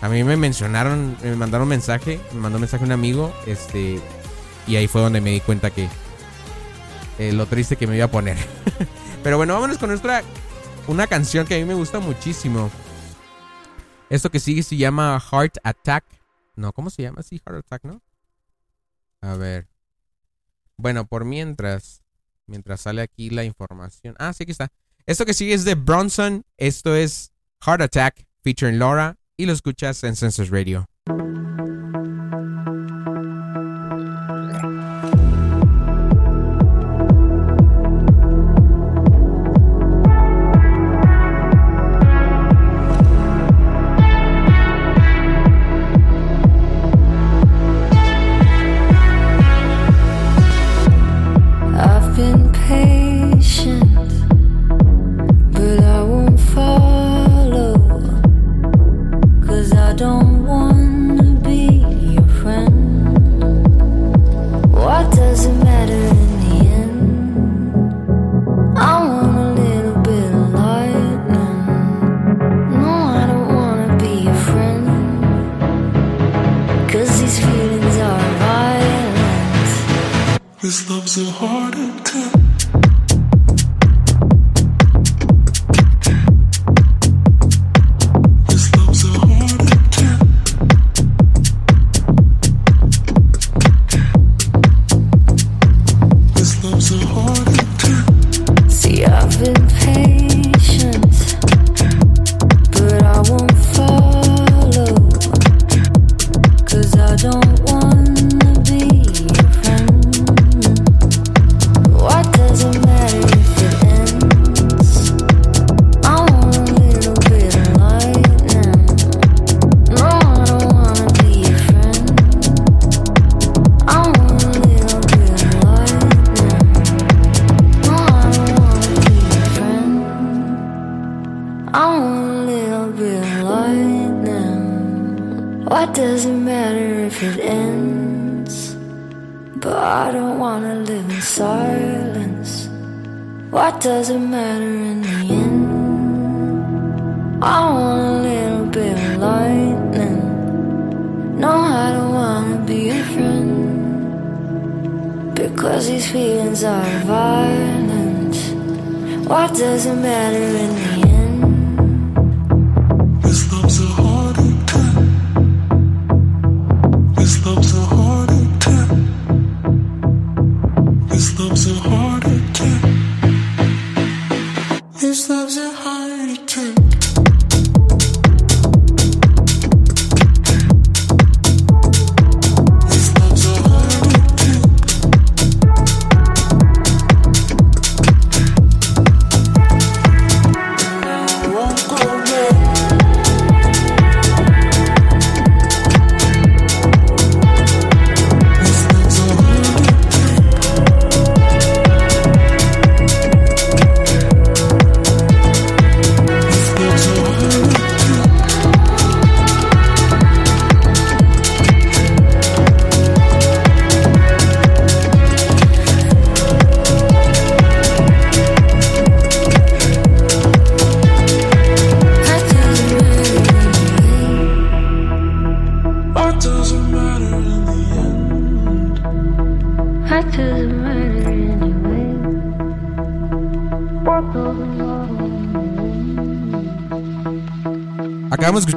A mí me mencionaron, me mandaron un mensaje, me mandó un mensaje un amigo, este, y ahí fue donde me di cuenta que eh, lo triste que me iba a poner. Pero bueno, vámonos con nuestra una canción que a mí me gusta muchísimo. Esto que sigue se llama Heart Attack. No, ¿cómo se llama? Sí, Heart Attack, ¿no? A ver. Bueno, por mientras, mientras sale aquí la información. Ah, sí, aquí está. Esto que sigue es de Bronson. Esto es Heart Attack featuring Laura y lo escuchas en Census Radio.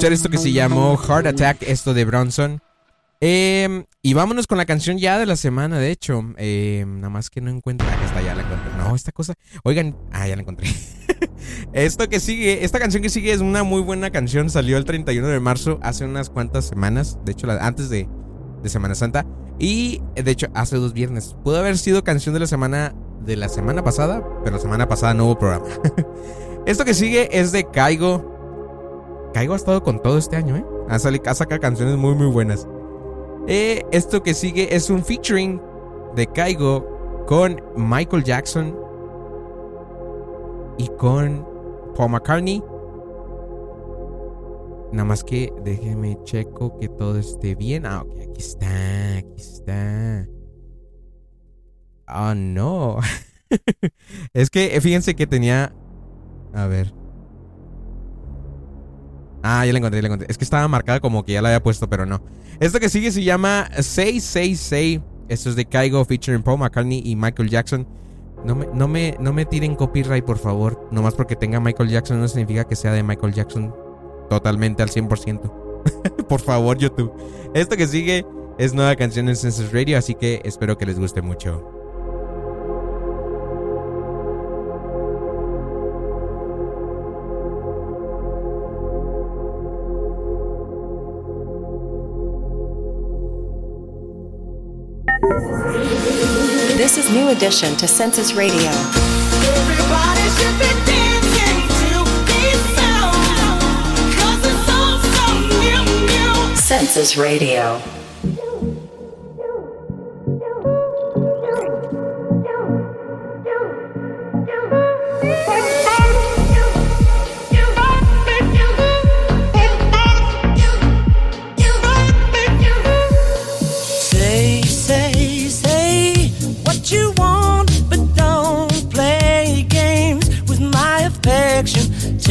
Escuchar esto que se llamó Heart Attack, esto de Bronson. Em, y vámonos con la canción ya de la semana, de hecho. Em, nada más que no encuentro. Ah, esta ya la encontré. No, esta cosa. Oigan, ah, ya la encontré. esto que sigue, esta canción que sigue es una muy buena canción. Salió el 31 de marzo, hace unas cuantas semanas. De hecho, antes de, de Semana Santa. Y de hecho, hace dos viernes. Pudo haber sido canción de la semana de la semana pasada, pero la semana pasada no hubo programa. esto que sigue es de Caigo. Caigo ha estado con todo este año, ¿eh? Ha, sali- ha sacado canciones muy, muy buenas. Eh, esto que sigue es un featuring de Caigo con Michael Jackson y con Paul McCartney. Nada más que déjeme checo que todo esté bien. Ah, ok, aquí está, aquí está. Ah, no. es que eh, fíjense que tenía. A ver. Ah, ya la encontré, ya la encontré. Es que estaba marcada como que ya la había puesto, pero no. Esto que sigue se llama 666. Esto es de Kaigo featuring Paul McCartney y Michael Jackson. No me, no, me, no me tiren copyright, por favor. Nomás porque tenga Michael Jackson no significa que sea de Michael Jackson totalmente al 100%. por favor, YouTube. Esto que sigue es nueva canción en Census Radio, así que espero que les guste mucho. This is New Edition to Census Radio. Everybody should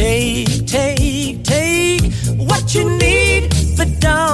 Take, take, take what you need, but don't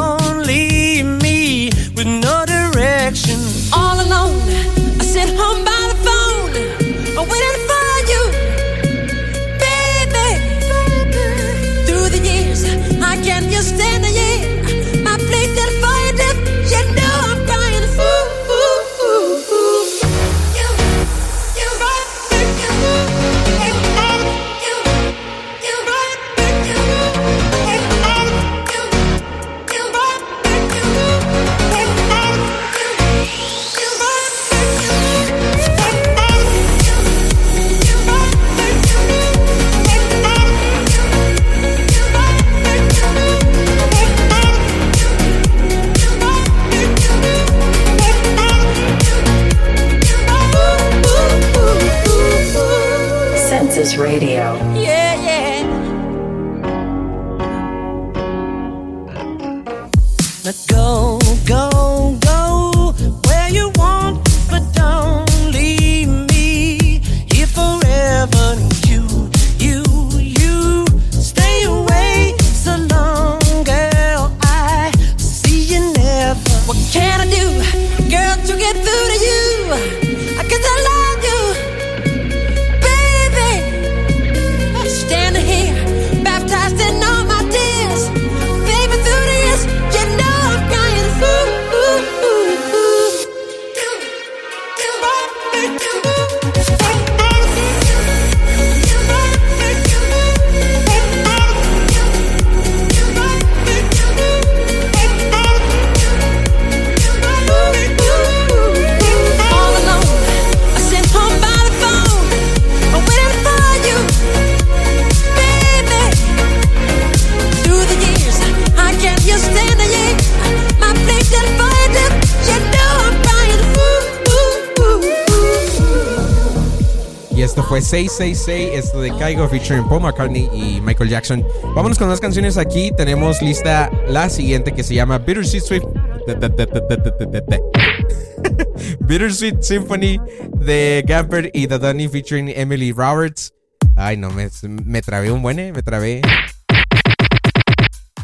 666 esto de Caigo featuring Paul McCartney y Michael Jackson. Vámonos con las canciones aquí. Tenemos lista la siguiente que se llama Bittersweet Swift. Bittersweet Symphony de Gamper y The Dunny featuring Emily Roberts. Ay, no, me, me trabé un buen, eh, me trabé.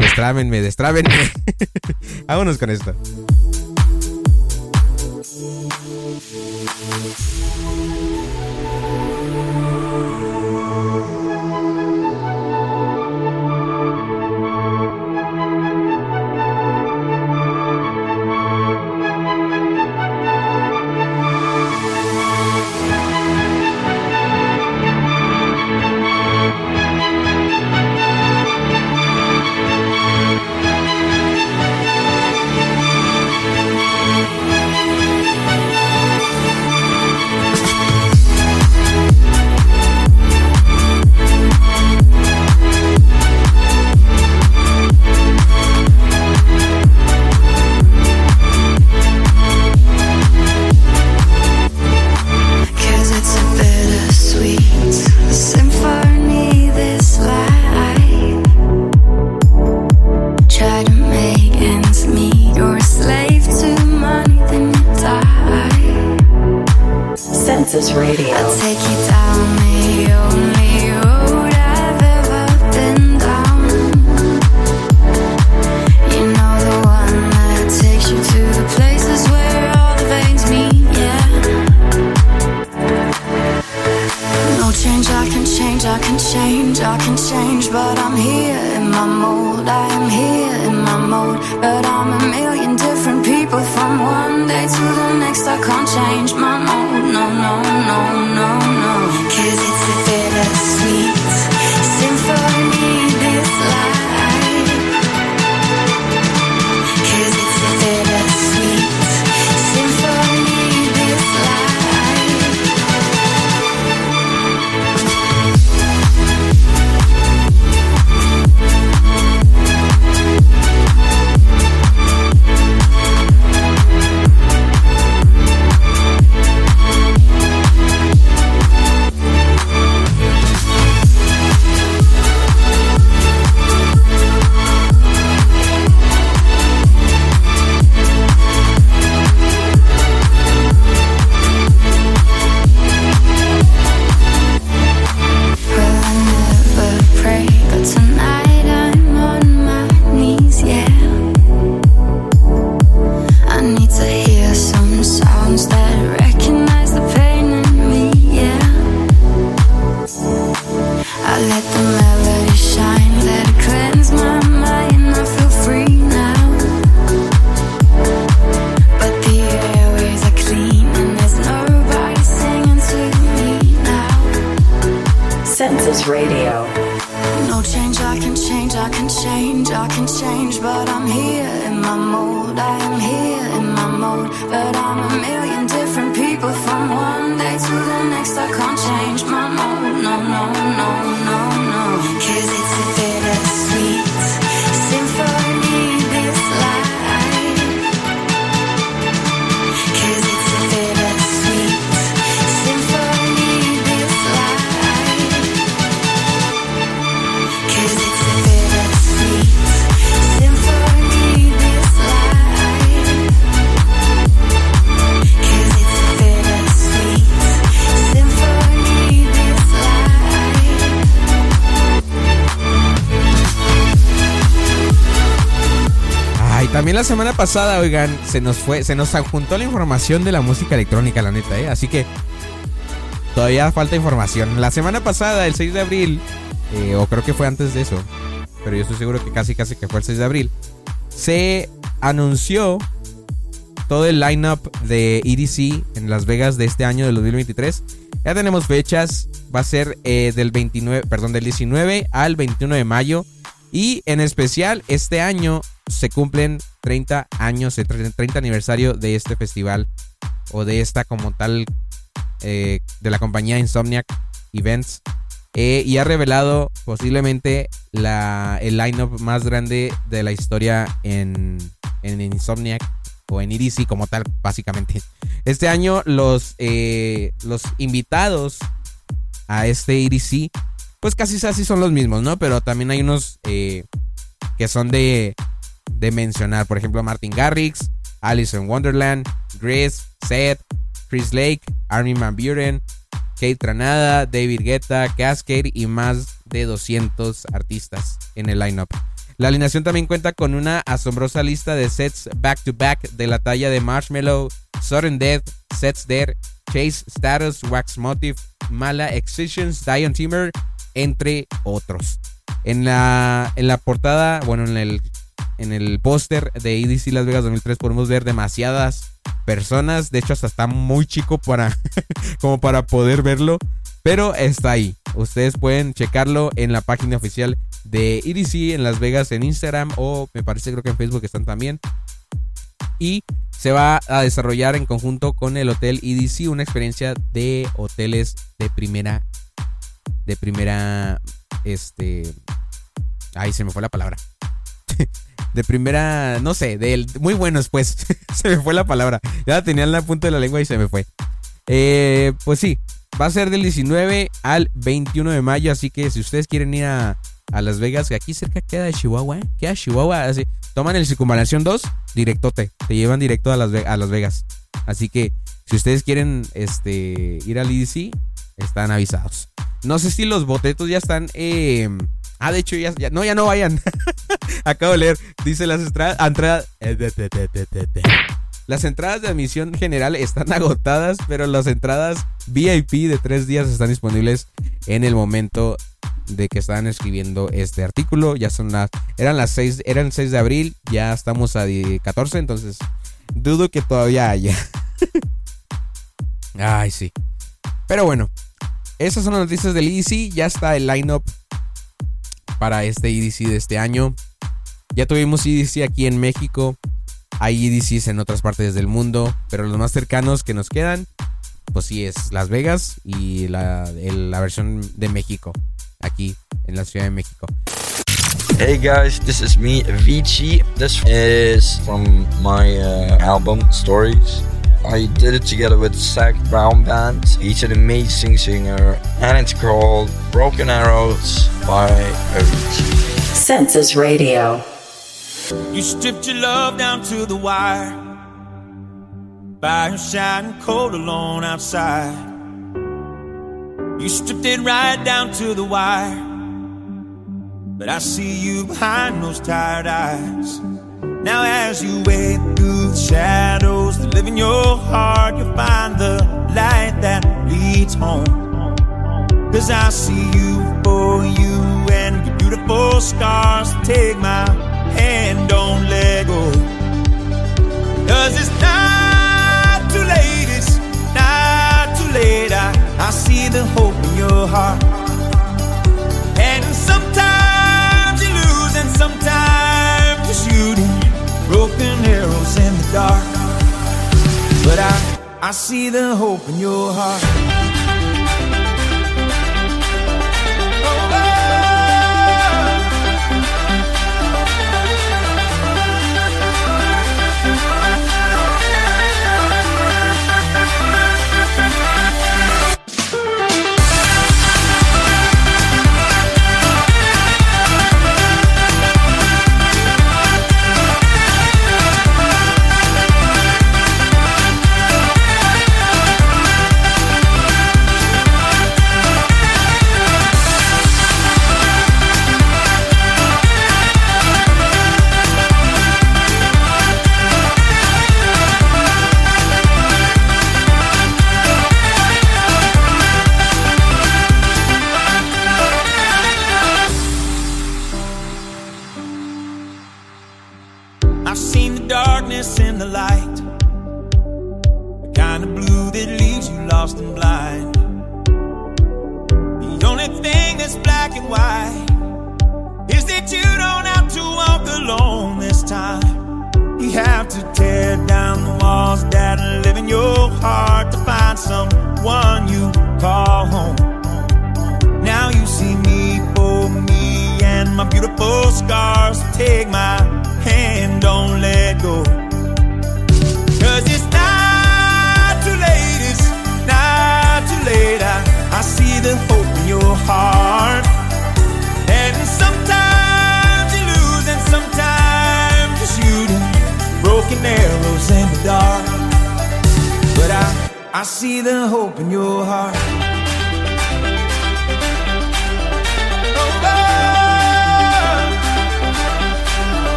Destrábenme, destrábenme. Vámonos con esto. La semana pasada, oigan, se nos fue, se nos adjuntó la información de la música electrónica, la neta, ¿eh? Así que todavía falta información. La semana pasada, el 6 de abril, eh, o creo que fue antes de eso, pero yo estoy seguro que casi, casi que fue el 6 de abril, se anunció todo el lineup de EDC en Las Vegas de este año del 2023. Ya tenemos fechas, va a ser eh, del 29, perdón, del 19 al 21 de mayo. Y en especial, este año se cumplen 30 años, el 30 aniversario de este festival o de esta como tal eh, de la compañía Insomniac Events. Eh, y ha revelado posiblemente la, el lineup más grande de la historia en, en Insomniac o en EDC como tal, básicamente. Este año los, eh, los invitados a este EDC, pues casi casi son los mismos, ¿no? Pero también hay unos que son de, de mencionar. Por ejemplo, Martin Garrix, Alice in Wonderland, Grace, Seth, Chris Lake, Armin Van Buren, Kate Tranada, David Guetta, Cascade y más de 200 artistas en el lineup. La alineación también cuenta con una asombrosa lista de sets back to back de la talla de Marshmallow, Sudden Death, Sets There, Chase Status, Wax Motive, Mala Excisions, Dion Timmer, entre otros. En la, en la portada, bueno, en el, en el póster de EDC Las Vegas 2003 podemos ver demasiadas personas. De hecho, hasta está muy chico para, como para poder verlo. Pero está ahí. Ustedes pueden checarlo en la página oficial de EDC en Las Vegas en Instagram o me parece creo que en Facebook están también. Y se va a desarrollar en conjunto con el hotel EDC una experiencia de hoteles de primera de primera este ay se me fue la palabra. De primera, no sé, de muy buenos pues. se me fue la palabra. Ya tenía en la punta de la lengua y se me fue. Eh, pues sí, va a ser del 19 al 21 de mayo, así que si ustedes quieren ir a, a Las Vegas, que aquí cerca queda de Chihuahua, ¿eh? queda Chihuahua, así, toman el Circunvalación 2, directote, te llevan directo a Las, a Las Vegas. Así que si ustedes quieren este, ir al EDC, están avisados. No sé si los boletos ya están... eh, ah, de hecho, ya, no, ya no vayan. Acabo de leer. Dice las entradas... entrada- eh. Las entradas de admisión general están agotadas, pero las entradas VIP de tres días están disponibles en el momento de que estaban escribiendo este artículo. Ya son las. Eran las 6. Eran 6 de abril. Ya estamos a die- 14. Entonces. Dudo que todavía haya. Ay, sí. Pero bueno. Esas son las noticias del EDC. Ya está el lineup para este EDC de este año. Ya tuvimos EDC aquí en México. Hay EDCs en otras partes del mundo. Pero los más cercanos que nos quedan. Pues sí, es Las Vegas y la, versión de México. Aquí en la Ciudad de México. Hey guys, this is me, Avicii. This is from my uh, album Stories. I did it together with Zach Brown Band. He's an amazing singer, and it's called Broken Arrows by Avicii. Census Radio. You stripped your love down to the wire by your shining cold alone outside. You stripped it right down to the wire. But I see you behind those tired eyes. Now, as you wade through the shadows that live in your heart, you'll find the light that leads home. Cause I see you for you and your beautiful scars. Take my hand, don't let go. Cause it's not too late, it's not too late. I, I see the hope in your heart. And sometimes you lose, and sometimes you're shooting broken arrows in the dark. But I, I see the hope in your heart.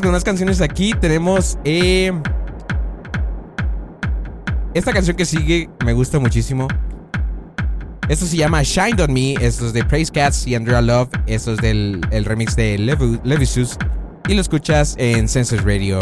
Con unas canciones aquí. Tenemos. Eh, esta canción que sigue me gusta muchísimo. Esto se llama Shine on Me. Esto es de Praise Cats y Andrea Love. Esto es del el remix de Levisus. Y lo escuchas en Census Radio.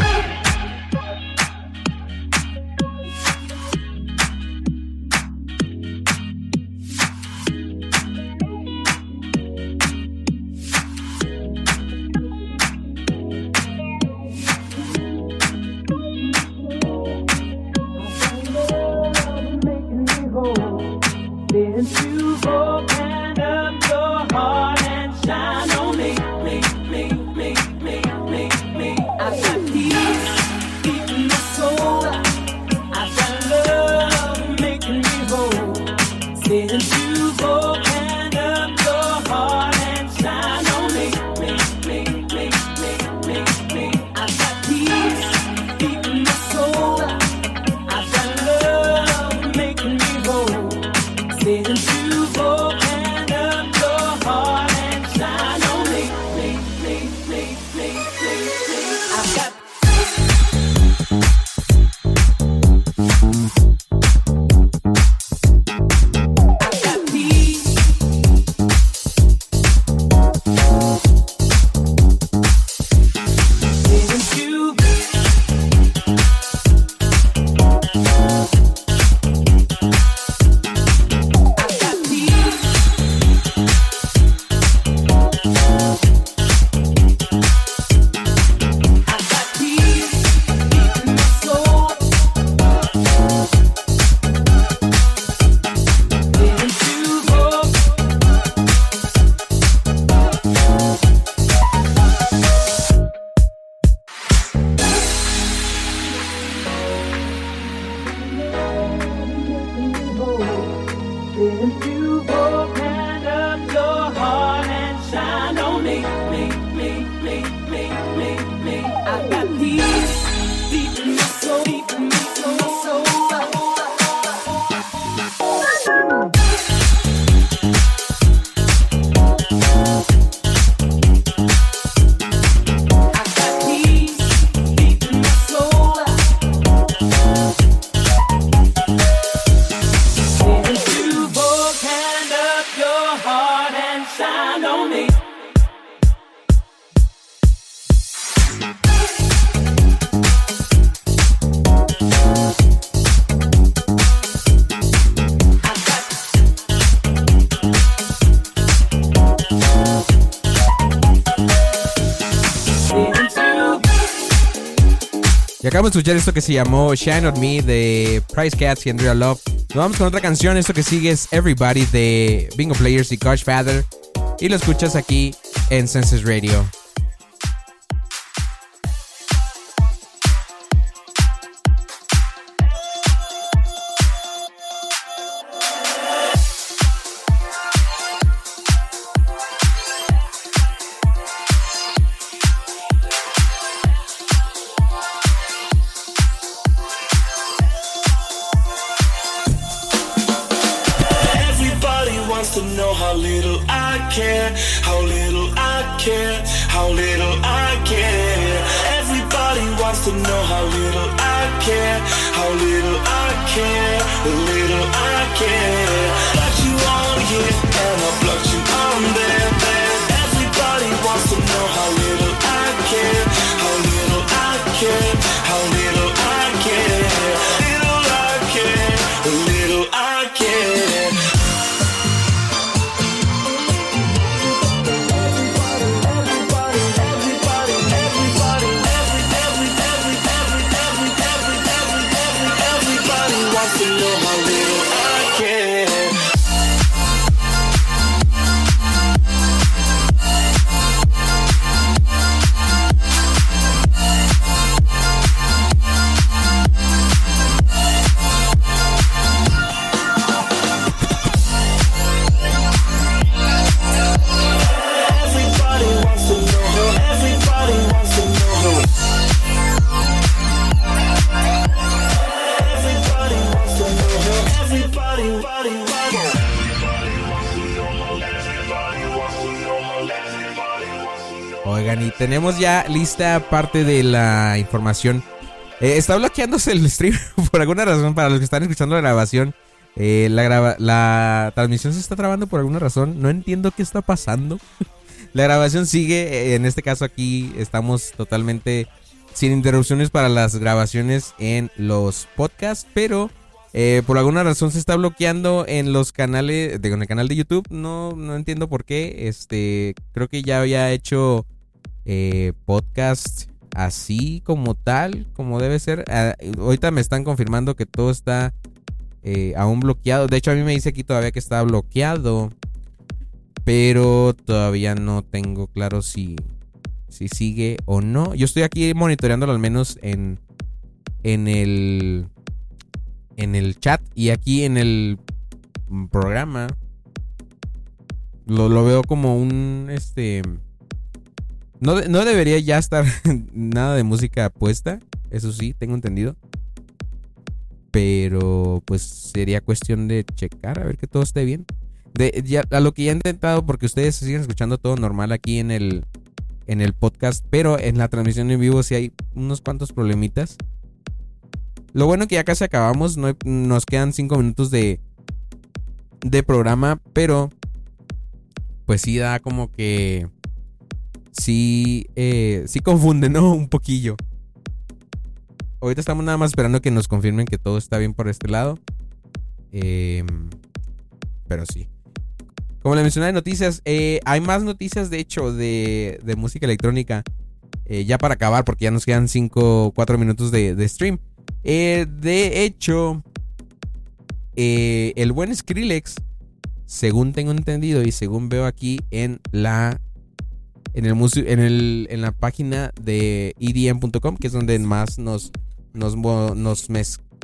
Acabamos escuchar esto que se llamó Shine on Me de Price Cats y Andrea Love. Nos vamos con otra canción. Esto que sigue es Everybody de Bingo Players y Coach Father. Y lo escuchas aquí en Senses Radio. Care. Tenemos ya lista parte de la información. Eh, está bloqueándose el stream por alguna razón. Para los que están escuchando la grabación, eh, la, graba- la transmisión se está trabando por alguna razón. No entiendo qué está pasando. la grabación sigue. eh, En este caso, aquí estamos totalmente sin interrupciones para las grabaciones en los podcasts. Pero eh, por alguna razón se está bloqueando en los canales, digo, en el canal de YouTube. No, no entiendo por qué. Este, creo que ya había hecho eh, podcast así como tal, como debe ser. Ah, ahorita me están confirmando que todo está eh, aún bloqueado. De hecho, a mí me dice aquí todavía que está bloqueado. Pero todavía no tengo claro si, si sigue o no. Yo estoy aquí monitoreándolo al menos en, en el en el chat y aquí en el programa lo, lo veo como un este no, no debería ya estar nada de música puesta eso sí tengo entendido pero pues sería cuestión de checar a ver que todo esté bien de, ya, a lo que ya he intentado porque ustedes siguen escuchando todo normal aquí en el en el podcast pero en la transmisión en vivo sí hay unos cuantos problemitas lo bueno que ya casi acabamos. No nos quedan 5 minutos de, de programa. Pero. Pues sí da como que. Sí. eh, sí confunde, ¿no? Un poquillo. Ahorita estamos nada más esperando que nos confirmen que todo está bien por este lado. Em, pero sí. Como le mencioné de noticias, eh, hay más noticias de hecho de, de música electrónica. Eh, ya para acabar, porque ya nos quedan 5 4 minutos de, de stream. De hecho, el buen Skrillex, según tengo entendido y según veo aquí en la en el, en el en la página de edm.com, que es donde más nos nos, nos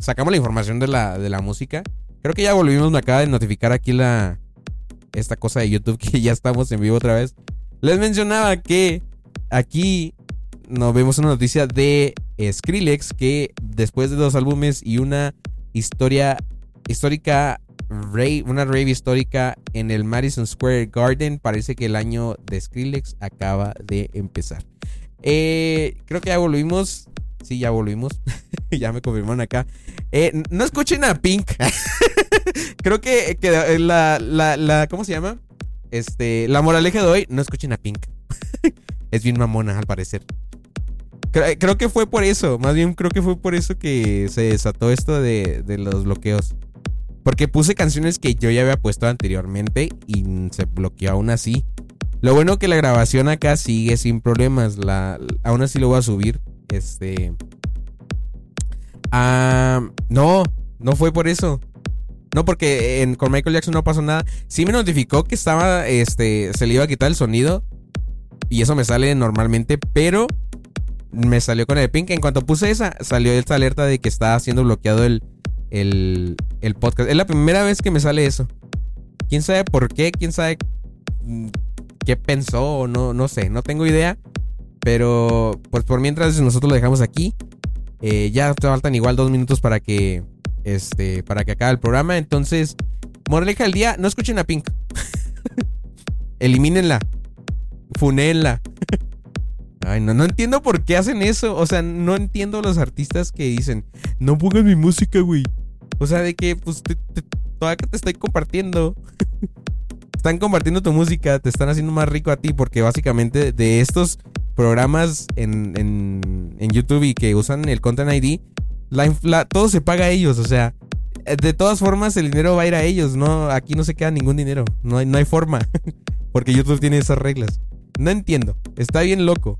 sacamos la información de la, de la música. Creo que ya volvimos, me acaba de notificar aquí la esta cosa de YouTube que ya estamos en vivo otra vez. Les mencionaba que aquí nos vemos una noticia de Skrillex que después de dos álbumes y una historia histórica rave, una rave histórica en el Madison Square Garden, parece que el año de Skrillex acaba de empezar. Eh, creo que ya volvimos. Sí, ya volvimos. ya me confirmaron acá. Eh, no escuchen a Pink. creo que, la, la, la- ¿Cómo se llama? Este, la moraleja de hoy, no escuchen a Pink. es bien mamona, al parecer. Cre- Creo que fue por eso, más bien creo que fue por eso que se desató esto de, de los bloqueos. Porque puse canciones que yo ya había puesto anteriormente y se bloqueó aún así. Lo bueno que la grabación acá sigue sin problemas. La, aún así lo voy a subir. Este. Ah, no, no fue por eso. No, porque con Michael Jackson no pasó nada. Sí me notificó que estaba, este, se le iba a quitar el sonido. Y eso me sale normalmente, pero me salió con el pink. En cuanto puse esa, salió esta alerta de que estaba siendo bloqueado el, el, el podcast. Es la primera vez que me sale eso. ¿Quién sabe por qué? ¿Quién sabe mm, qué pensó? No, no sé, no tengo idea. Pero pues por mientras nosotros lo dejamos aquí. Eh, ya te faltan igual dos minutos para que este para que acabe el programa. Entonces, moraleja del día, no escuchen a Pink. Elimínenla. Funenla. Ay, no, no entiendo por qué hacen eso. O sea, no entiendo los artistas que dicen, no pongas mi música, güey. O sea, de que, pues, te, te- todavía que te estoy compartiendo. están compartiendo tu música, te están haciendo más rico a ti, porque básicamente de estos programas en, en, en YouTube y que usan el Content ID, la, todo se paga a ellos, o sea, de todas formas el dinero va a ir a ellos, no, aquí no se queda ningún dinero, no hay, no hay forma, porque YouTube tiene esas reglas. No entiendo, está bien loco.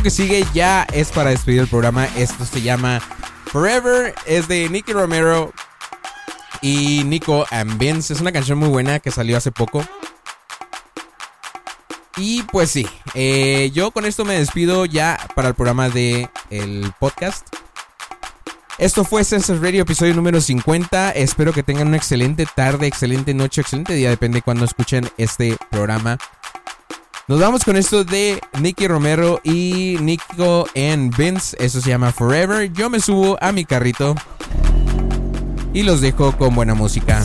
Esto que sigue ya es para despedir el programa. Esto se llama Forever. Es de Nicky Romero y Nico and. Es una canción muy buena que salió hace poco. Y pues sí, eh, yo con esto me despido ya para el programa de podcast. Esto fue Census Radio, episodio número 50. Espero que tengan una excelente tarde, excelente noche, excelente día, depende de cuando escuchen este programa. Nos vamos con esto de Nicky Romero y Nico and Vince. Eso se llama Forever. Yo me subo a mi carrito y los dejo con buena música.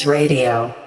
Census Radio.